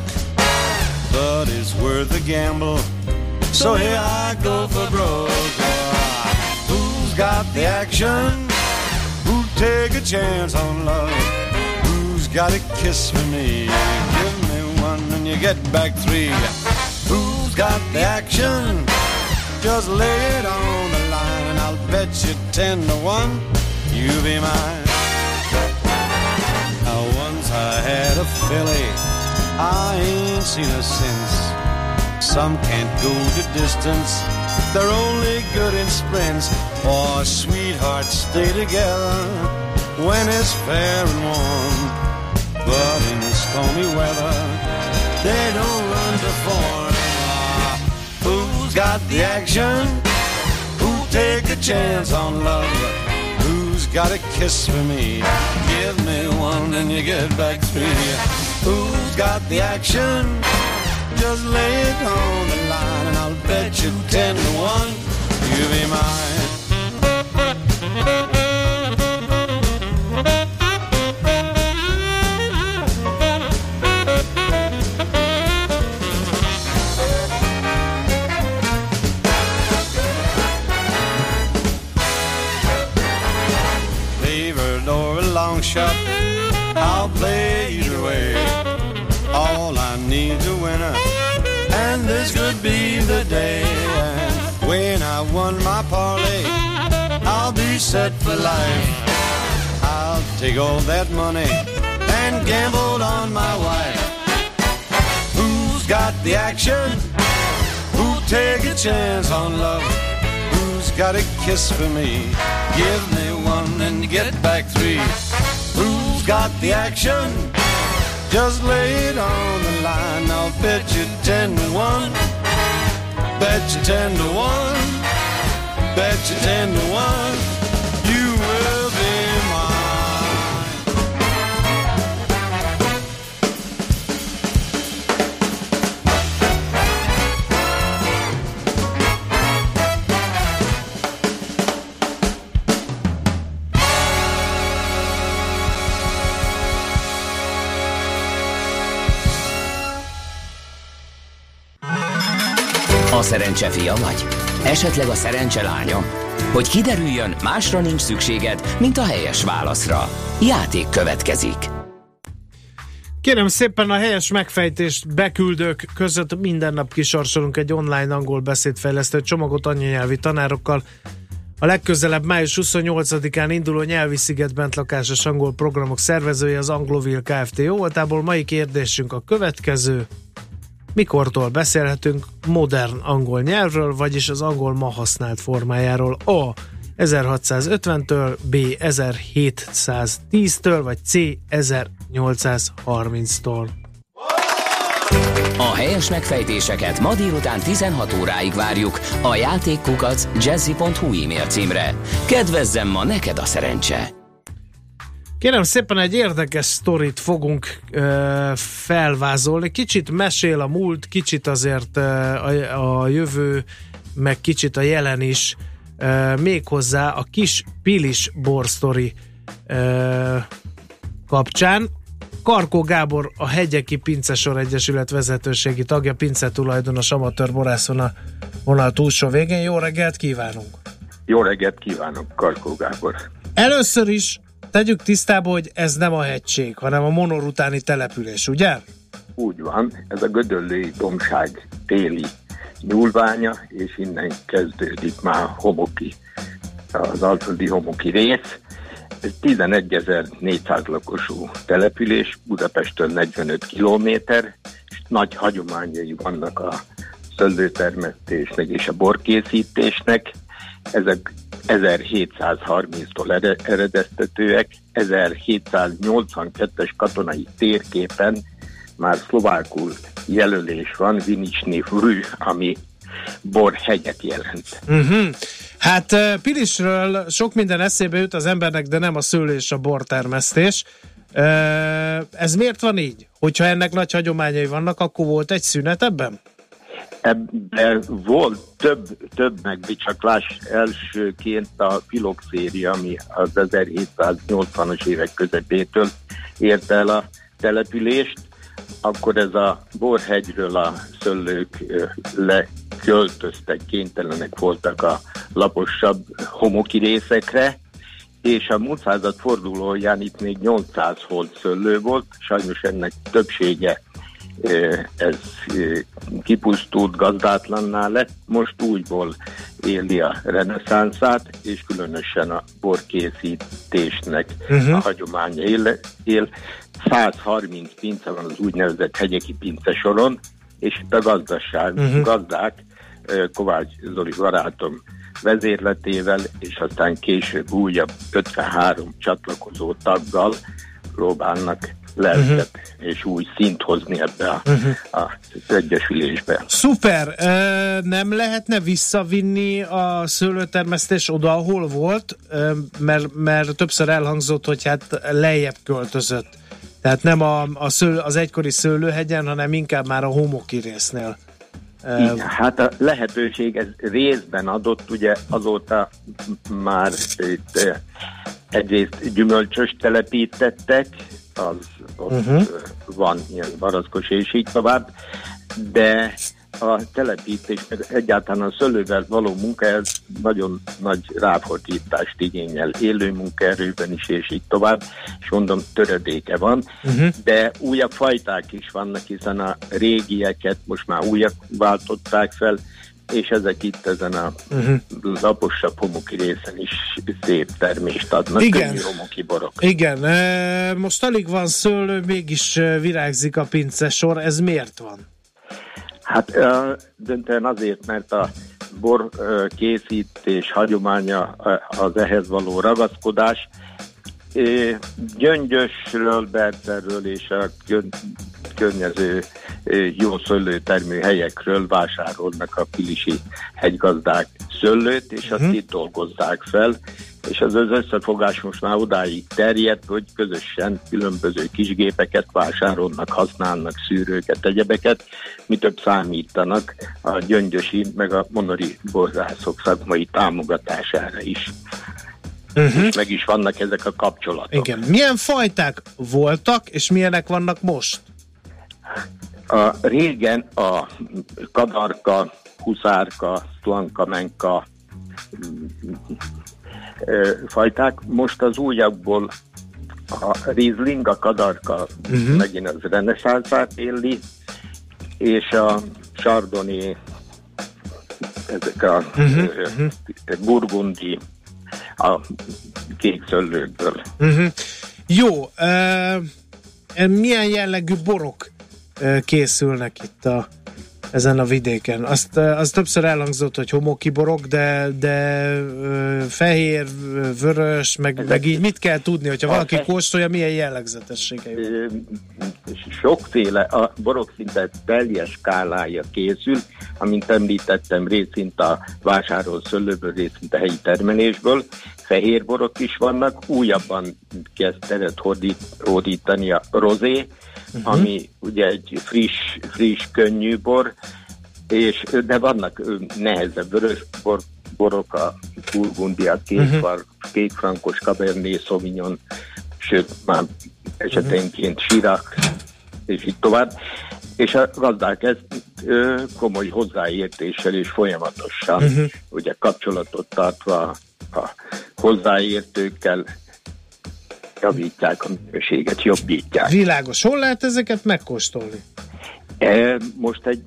but it's worth the gamble. So here I go for broke. Who's got the action? Who'd take a chance on love? Who's got a kiss for me? You get back three. Who's got the action? Just lay it on the line, and I'll bet you ten to one you'll be mine. Now once I had a filly, I ain't seen her since. Some can't go the distance, they're only good in sprints. Or sweethearts stay together when it's fair and warm. But in stormy weather, they don't run to form. Who's got the action? Who'll take a chance on love? Who's got a kiss for me? Give me one and you get back three. Who's got the action? Just lay it on the line and I'll bet you ten to one you'll be mine. Day. And when I won my parlay, I'll be set for life. I'll take all that money and gamble on my wife. Who's got the action? Who'll take a chance on love? Who's got a kiss for me? Give me one and get back three Who's got the action. Just lay it on the line. I'll bet you ten to one. Bet you ten to one. Bet you ten to one.
Szerencse fia vagy? Esetleg a szerencse lánya? Hogy kiderüljön, másra nincs szükséged, mint a helyes válaszra. Játék következik.
Kérem szépen a helyes megfejtést beküldők között minden nap kisorsolunk egy online angol beszédfejlesztő csomagot anyanyelvi tanárokkal. A legközelebb május 28-án induló nyelvi sziget bentlakásos angol programok szervezője az Anglovil Kft. Jó voltából mai kérdésünk a következő. Mikortól beszélhetünk modern angol nyelvről, vagyis az angol ma használt formájáról? A. 1650-től, B. 1710-től, vagy C. 1830-tól.
A helyes megfejtéseket ma délután 16 óráig várjuk a játékkukac jazzy.hu e-mail címre. Kedvezzem ma neked a szerencse!
Kérem szépen egy érdekes sztorit fogunk ö, felvázolni. Kicsit mesél a múlt, kicsit azért ö, a, a jövő, meg kicsit a jelen is. Ö, méghozzá a kis Pilis borsztori ö, kapcsán. Karkó Gábor, a Hegyeki Pincesor Egyesület vezetőségi tagja, pince tulajdonos, amatőr borászon a vonal túlsó végén. Jó reggelt kívánunk!
Jó reggelt kívánok, Karkó Gábor.
Először is tegyük tisztába, hogy ez nem a hegység, hanem a monor utáni település, ugye?
Úgy van, ez a Gödöllői Domság téli nyúlványa, és innen kezdődik már homoki, az alföldi homoki rész. Ez 11.400 lakosú település, Budapesttől 45 kilométer, és nagy hagyományai vannak a szöldőtermesztésnek és a borkészítésnek. Ezek 1730-tól eredeztetőek, 1782-es katonai térképen már szlovákul jelölés van, Vinicsni Vrű, ami borhegyet jelent.
Uh-huh. Hát Pilisről sok minden eszébe jut az embernek, de nem a szőlés, a bortermesztés. Ez miért van így? Hogyha ennek nagy hagyományai vannak, akkor volt egy szünet ebben?
Ebben volt több, több megbicsaklás. Elsőként a filoxéria, ami az 1780-as évek közepétől érte el a települést, akkor ez a Borhegyről a szöllők leköltöztek, kénytelenek voltak a laposabb homoki részekre, és a múlt század fordulóján itt még 800 holt szöllő volt, sajnos ennek többsége ez kipusztult, gazdátlanná lett, most újból éli a reneszánszát, és különösen a borkészítésnek uh-huh. a hagyománya él, él. 130 pince van az úgynevezett hegyeki pince soron, és itt a gazdaság, uh-huh. gazdák, Kovács Zoli barátom vezérletével, és aztán később újabb 53 csatlakozó taggal próbálnak lelket uh-huh. és új szint hozni ebbe a, uh-huh. az egyesülésbe.
Szuper! Nem lehetne visszavinni a szőlőtermesztés oda, ahol volt, mert, mert többször elhangzott, hogy hát lejjebb költözött. Tehát nem a, a szőlő, az egykori szőlőhegyen, hanem inkább már a homoki résznél.
Igen, hát a lehetőség ez részben adott, ugye azóta már itt egyrészt gyümölcsös telepítettek, az ott uh-huh. van ilyen barackos és így tovább, de a telepítés, egyáltalán a szőlővel való munka, ez nagyon nagy ráfordítást igényel. Élő munkaerőben is, és így tovább, és mondom, töredéke van, uh-huh. de újabb fajták is vannak, hiszen a régieket most már újak váltották fel, és ezek itt ezen a uh-huh. laposabb homoki részen is szép termést adnak.
Igen.
homoki borok.
Igen. Most alig van szőlő, mégis virágzik a pince sor. Ez miért van?
Hát döntően azért, mert a bor készítés hagyománya az ehhez való ragaszkodás. Gyöngyösről, Berterről és a környező jó szőlőtermő helyekről vásárolnak a pilisi hegygazdák szőlőt, és azt uh-huh. itt dolgozzák fel, és az az összefogás most már odáig terjedt, hogy közösen különböző kisgépeket vásárolnak, használnak szűrőket, egyebeket, mi több számítanak a gyöngyösi, meg a monori borzászok szakmai támogatására is. Uh-huh. És meg is vannak ezek a kapcsolatok.
Igen. Milyen fajták voltak, és milyenek vannak most?
A régen a kadarka, huszárka, szlanka, menka, ö, fajták. Most az újabbból a Riesling, a kadarka
Mhm.
megint az reneszánszát éli, és a Chardonnay, ezek a ö, burgundi, a kék szöllőkből.
Uh-huh. Jó, uh, milyen jellegű borok készülnek itt a, ezen a vidéken? Azt, az többször elhangzott, hogy homoki borok, de, de fehér, vörös, meg, meg így mit kell tudni, hogyha valaki kóstolja, milyen?
Ö, sokféle, a borok szinte teljes skálája készül, amint említettem, részint a vásárolt szőlőből, részint a helyi termelésből. Fehér borok is vannak, újabban kezd teret hódít, hódítani a rozé, uh-huh. ami ugye egy friss, friss, könnyű bor, és, de vannak nehezebb vörös bor, borok, a burgundia, kékfar, uh-huh. kékfrankos, cabernet sauvignon, sőt, már esetenként sirak, és így tovább. És a gazdák ezt ö, komoly hozzáértéssel és folyamatosan,
Mhm.
uh-huh. ugye kapcsolatot tartva a hozzáértőkkel javítják a minőséget, jobbítják.
Világos. Hol lehet ezeket megkóstolni?
E, Most egy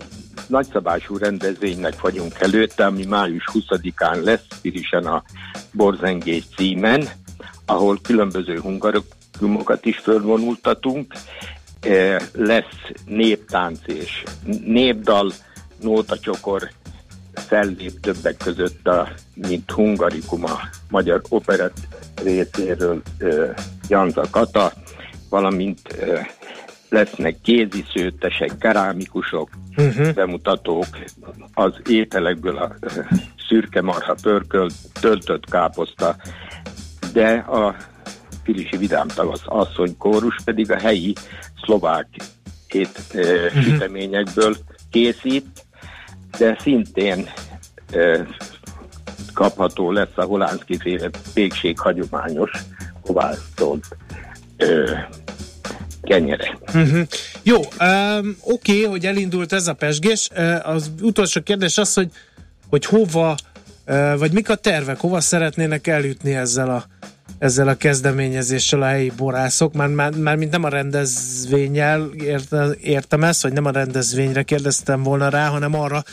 nagyszabású rendezvénynek vagyunk előtte, ami május 20-án lesz, Pirisen a Borzengés címen, ahol különböző hungarokumokat is fölvonultatunk. E, Lesz néptánc és népdal, nótacsokor fellép többek között, a, mint hungarikum a magyar operett részéről Janza Kata, valamint lesznek kéziszőtesek, kerámikusok,
Uh-huh.
bemutatók, az ételekből a szürke marha pörkölt, töltött káposzta, de a Pilisi Vidám Tavasz asszony kórus pedig a helyi szlovák ét ö,
Mhm.
süteményekből készít, de szintén ö, kapható lesz a Holánszki féle pékség hagyományos kovásztolt ö, kenyere.
Uh-huh. Jó, um, oké, hogy elindult ez a pesgés. Uh, az utolsó kérdés az, hogy, hogy hova, uh, vagy mik a tervek, hova szeretnének eljutni ezzel a, ezzel a kezdeményezéssel a helyi borászok, már, már, már mint nem a rendezvényel érte, értem ezt, vagy nem a rendezvényre kérdeztem volna rá, hanem arra,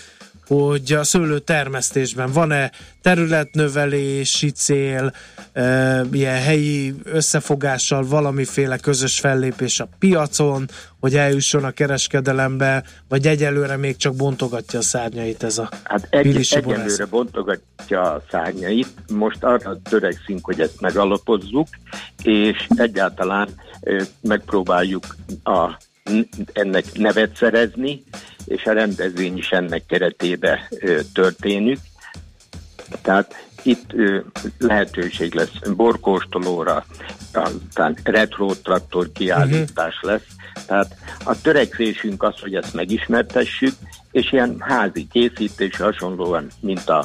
hogy a szőlő termesztésben van-e területnövelési cél, e, ilyen helyi összefogással valamiféle közös fellépés a piacon, hogy eljusson a kereskedelembe, vagy egyelőre még csak bontogatja a szárnyait ez a
Hát egy, egyelőre bontogatja a szárnyait, most arra törekszünk, hogy ezt megalapozzuk, és egyáltalán ö, megpróbáljuk a, ennek nevet szerezni, és a rendezvény is ennek keretébe történik. Tehát itt lehetőség lesz borkóstolóra, aztán retro traktor kiállítás lesz. Tehát a törekvésünk az, hogy ezt megismertessük, és ilyen házi készítés hasonlóan, mint a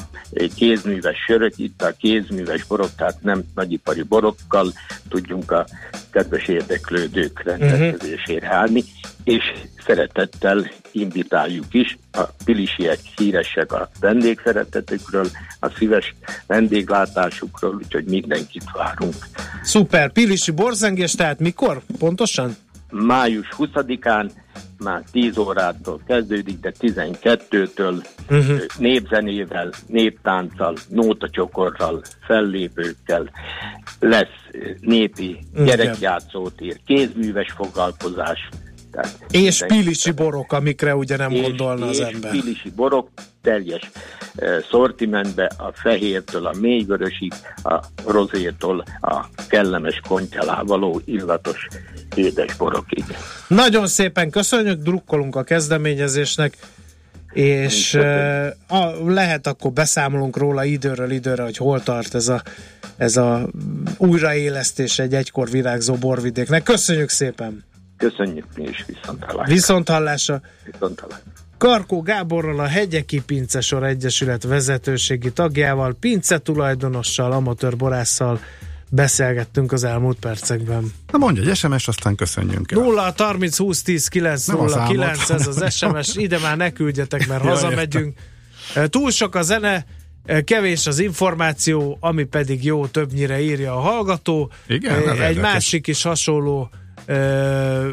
kézműves sörök, itt a kézműves borok, tehát nem nagyipari borokkal tudjunk a kedves érdeklődők rendelkezésére állni, és szeretettel invitáljuk is. A pilisiek híresek a vendégszeretetükről, a szíves vendéglátásukról, úgyhogy mindenkit várunk.
Szuper, pilisi borzengés, tehát mikor pontosan?
Május 20-án már 10 órától kezdődik, de 12-től
Uh-huh.
népzenével, néptánccal, nótacsokorral, fellépőkkel lesz népi gyerekjátszótér, kézműves foglalkozás. Tehát
És pilisi borok, amikre ugye nem
és,
gondolna az
és
ember.
pilisi borok teljes uh, szortimentbe, a fehértől a mélyvörösig, a rozétól a kellemes kontyalá való illatos édes borokig.
Nagyon szépen köszönjük, drukkolunk a kezdeményezésnek, és uh, a, lehet akkor beszámolunk róla időről időre, hogy hol tart ez a, ez a újraélesztés egy egykor virágzó borvidéknek. Köszönjük szépen!
Köszönjük mi is viszont hallásra.
Viszont hallásra!
Viszont hallásra.
Karkó Gáborral a Hegyeki Pincesor Egyesület vezetőségi tagjával, pince tulajdonossal, amatőr borásszal beszélgettünk az elmúlt percekben.
Na mondja egy SMS, aztán köszönjünk el.
0 30 20 10 9
Nem a
0
számot,
9 ez az SMS, ide már ne küldjetek, mert hazamegyünk. Túl sok a zene, Kevés az információ, ami pedig jó, többnyire írja a hallgató.
Igen,
Egy másik is hasonló ö,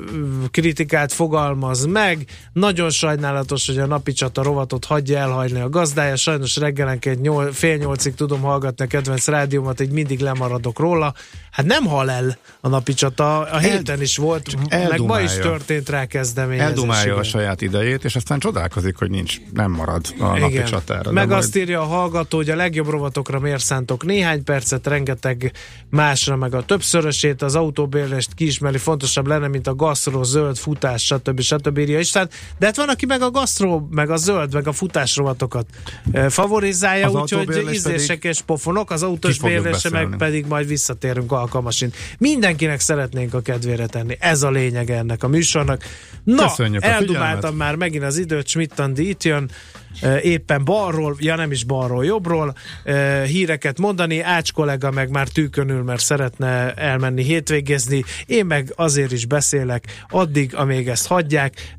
kritikát fogalmaz meg. Nagyon sajnálatos, hogy a napi csata rovatot hagyja elhagyni a gazdája. Sajnos reggelenként nyol, fél nyolcig tudom hallgatni a kedvenc rádiómat, így mindig lemaradok róla. Hát nem hal el a napi csata, a héten is volt, meg ma is történt rá kezdeményezés.
Eldumálja a saját idejét, és aztán csodálkozik, hogy nincs, nem marad a napi
Igen.
csatára.
Meg
de
azt írja a hallgató, hogy a legjobb rovatokra miért szántok néhány percet, rengeteg másra, meg a többszörösét, az autóbérlést kiismeri, fontosabb lenne, mint a gasztró, zöld, futás, stb. stb. írja István. De hát van, aki meg a gasztró, meg a zöld, meg a futás rovatokat eh, favorizálja, úgyhogy ízlések és pofonok, az autós bérlése meg pedig majd visszatérünk alkalmasint. Mindenkinek szeretnénk a kedvére tenni. Ez a lényeg ennek a műsornak. Na,
Köszönjük
eldumáltam már megint az időt, Schmidt-Andi itt jön, éppen balról, ja nem is balról, jobbról híreket mondani, Ács kollega meg már tűkönül, mert szeretne elmenni hétvégezni, én meg azért is beszélek, addig, amíg ezt hagyják,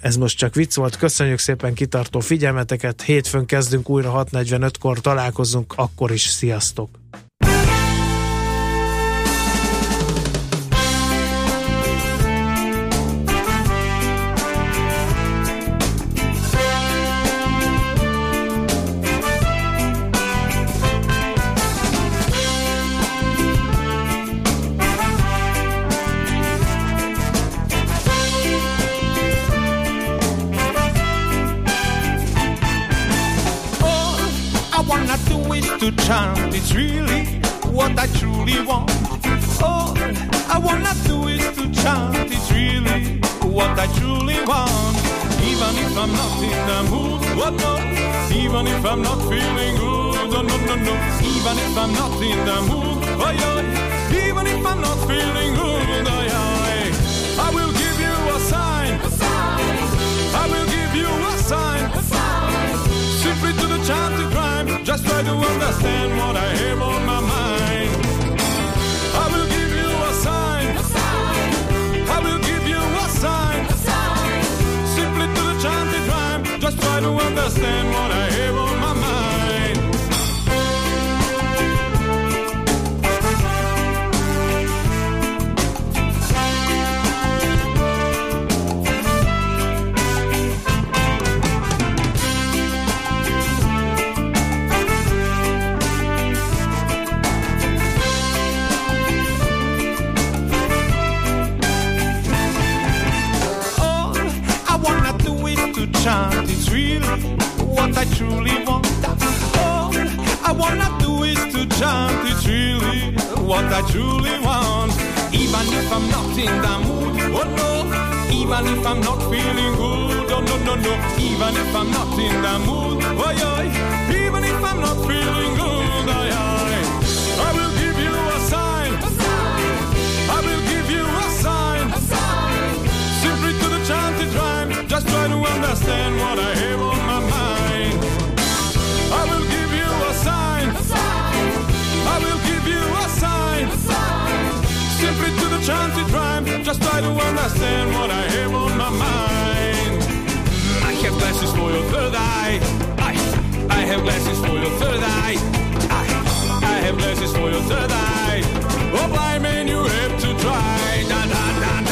ez most csak vicc volt, köszönjük szépen kitartó figyelmeteket, hétfőn kezdünk újra 6.45-kor találkozunk, akkor is sziasztok!
What I truly want. All I wanna do is to chant. Really what I truly want. Even if I'm not in the mood, oh no. Even if I'm not feeling good, oh no no no. Even if I'm not in the mood, oh yeah. Even if I'm not feeling good. I will give you a sign. I will give you a sign. Simply to the rhyme. Just try to understand what I have Simply to rhyme. Just try to understand what I have on my mind. I have glasses for your third eye. I, I have glasses for your third eye. I, I have glasses for your third eye. Oh, blind man, you have to try. Da, da, da, da.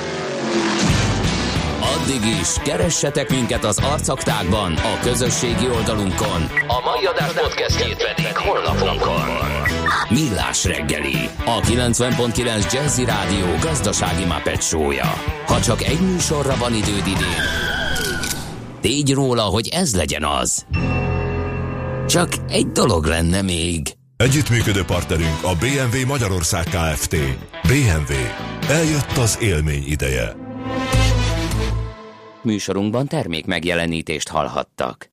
Addig is, keressetek minket az arcaktákban, a közösségi oldalunkon. A mai adás podcastjét pedig holnapunkon. Millás reggeli, a 90.9 Jazzy Rádió gazdasági Muppet show-ja. Ha csak egy műsorra van időd idén, tégy róla, hogy ez legyen az. Csak egy dolog lenne még.
Együttműködő partnerünk a BMW Magyarország Kft. BMW. Eljött az élmény ideje.
Műsorunkban termék megjelenítést hallhattak.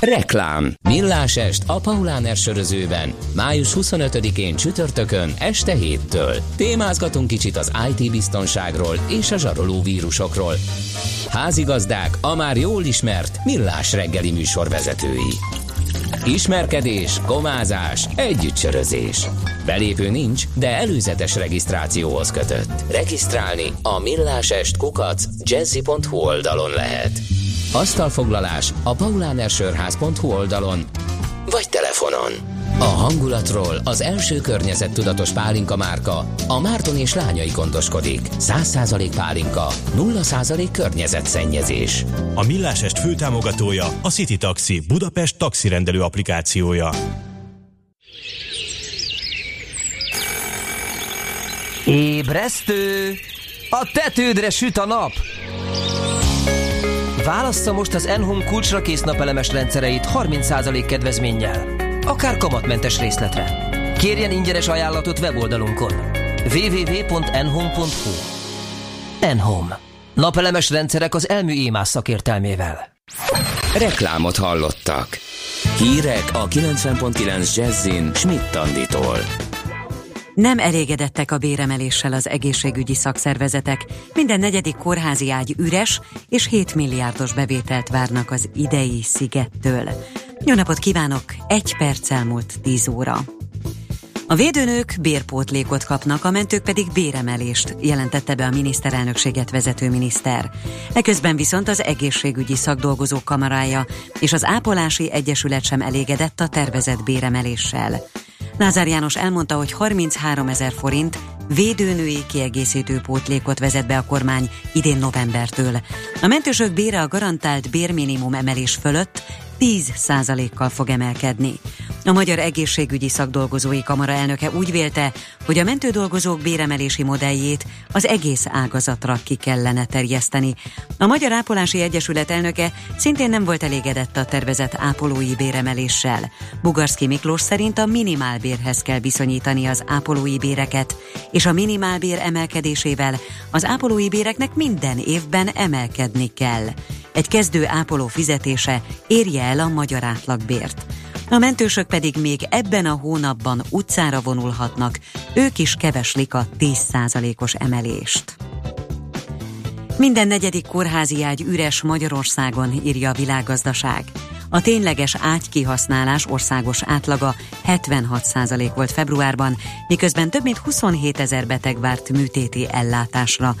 Reklám. Millás est a Pauláner sörözőben. Május 25-én csütörtökön este 7-től. Témázgatunk kicsit az IT biztonságról és a zsaroló vírusokról. Házigazdák a már jól ismert Millás reggeli műsorvezetői. Ismerkedés, komázás, együttsörözés. Belépő nincs, de előzetes regisztrációhoz kötött. Regisztrálni a millásest kukac jazzy.hu oldalon lehet. Asztalfoglalás a paulánersörház.hu oldalon vagy telefonon. A hangulatról az első környezettudatos pálinka márka, a Márton és lányai gondoskodik. 100% pálinka, 0% környezetszennyezés.
A Millásest főtámogatója a City Taxi Budapest taxirendelő applikációja.
Ébresztő! A tetődre süt a nap! Válassza most az Enhome kulcsra kész napelemes rendszereit 30% kedvezménnyel. Akár kamatmentes részletre. Kérjen ingyenes ajánlatot weboldalunkon. www.enhome.hu Enhome. Napelemes rendszerek az elmű émás szakértelmével.
Reklámot hallottak. Hírek a 90.9 Jazzin Schmidt Tanditól.
Nem elégedettek a béremeléssel az egészségügyi szakszervezetek. Minden negyedik kórházi ágy üres, és 7 milliárdos bevételt várnak az idei szigettől. Jó napot kívánok! Egy perc elmúlt 10 óra. A védőnők bérpótlékot kapnak, a mentők pedig béremelést, jelentette be a miniszterelnökséget vezető miniszter. Eközben viszont az egészségügyi szakdolgozók kamarája és az ápolási egyesület sem elégedett a tervezett béremeléssel. Lázár János elmondta, hogy 33 ezer forint védőnői kiegészítő pótlékot vezet be a kormány idén novembertől. A mentősök bére a garantált bérminimum emelés fölött 10 kal fog emelkedni. A Magyar Egészségügyi Szakdolgozói Kamara elnöke úgy vélte, hogy a mentődolgozók béremelési modelljét az egész ágazatra ki kellene terjeszteni. A Magyar Ápolási Egyesület elnöke szintén nem volt elégedett a tervezett ápolói béremeléssel. Bugarszki Miklós szerint a minimálbérhez kell viszonyítani az ápolói béreket, és a minimálbér emelkedésével az ápolói béreknek minden évben emelkedni kell. Egy kezdő ápoló fizetése érje el a magyar átlagbért. A mentősök pedig még ebben a hónapban utcára vonulhatnak, ők is keveslik a 10%-os emelést. Minden negyedik kórházi ágy üres Magyarországon, írja a világgazdaság. A tényleges ágykihasználás országos átlaga 76% volt februárban, miközben több mint 27 ezer beteg várt műtéti ellátásra.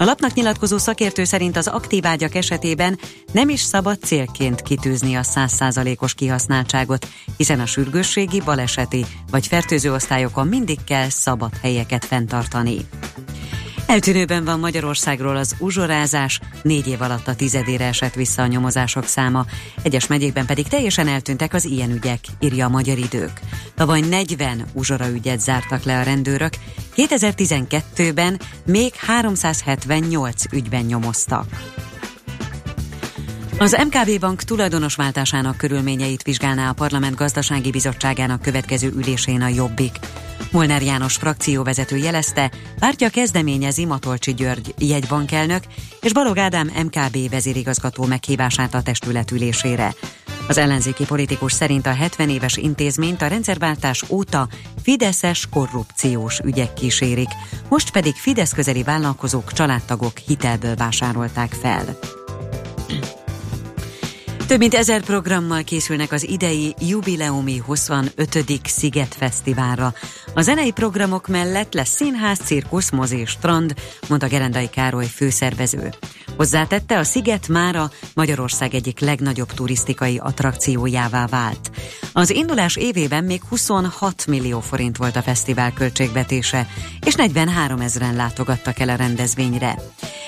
A lapnak nyilatkozó szakértő szerint az aktív ágyak esetében nem is szabad célként kitűzni a 100%-os kihasználtságot, hiszen a sürgősségi, baleseti vagy fertőző osztályokon mindig kell szabad helyeket fenntartani. Eltűnőben van Magyarországról az uzsorázás, négy év alatt a tizedére esett vissza a nyomozások száma, egyes megyékben pedig teljesen eltűntek az ilyen ügyek, írja a Magyar Idők. Tavaly 40 uzsora ügyet zártak le a rendőrök, 2012-ben még 378 ügyben nyomoztak. Az MKB Bank tulajdonosváltásának körülményeit vizsgálná a Parlament Gazdasági Bizottságának következő ülésén a Jobbik. Molnár János frakcióvezető jelezte, pártja kezdeményezi Matolcsi György jegybankelnök és Balog Ádám MKB vezérigazgató meghívását a testület ülésére. Az ellenzéki politikus szerint a 70 éves intézményt a rendszerváltás óta fideszes korrupciós ügyek kísérik, most pedig Fidesz közeli vállalkozók, családtagok hitelből vásárolták fel. Több mint ezer programmal készülnek az idei jubileumi 25. Sziget Fesztiválra. A zenei programok mellett lesz színház, cirkusz, mozi és strand, mondta Gerendai Károly főszervező. Hozzátette, a sziget mára Magyarország egyik legnagyobb turisztikai attrakciójává vált. Az indulás évében még 26 millió forint volt a fesztivál költségvetése, és 43 ezeren látogattak el a rendezvényre.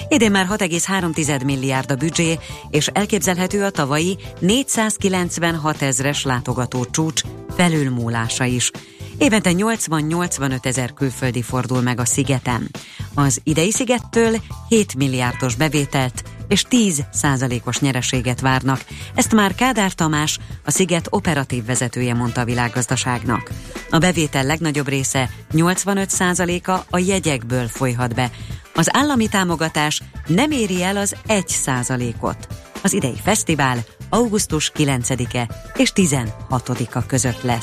Idén már 6,3 milliárd a büdzsé, és elképzelhető a tavalyi 496 ezres látogató csúcs felülmúlása is. Évente 80-85 ezer külföldi fordul meg a szigeten. Az idei szigettől 7 milliárdos bevételt és 10 százalékos nyereséget várnak. Ezt már Kádár Tamás, a sziget operatív vezetője mondta a világgazdaságnak. A bevétel legnagyobb része 85 százaléka a jegyekből folyhat be. Az állami támogatás nem éri el az 1 százalékot. Az idei fesztivál augusztus 9-e és 16-a között lesz.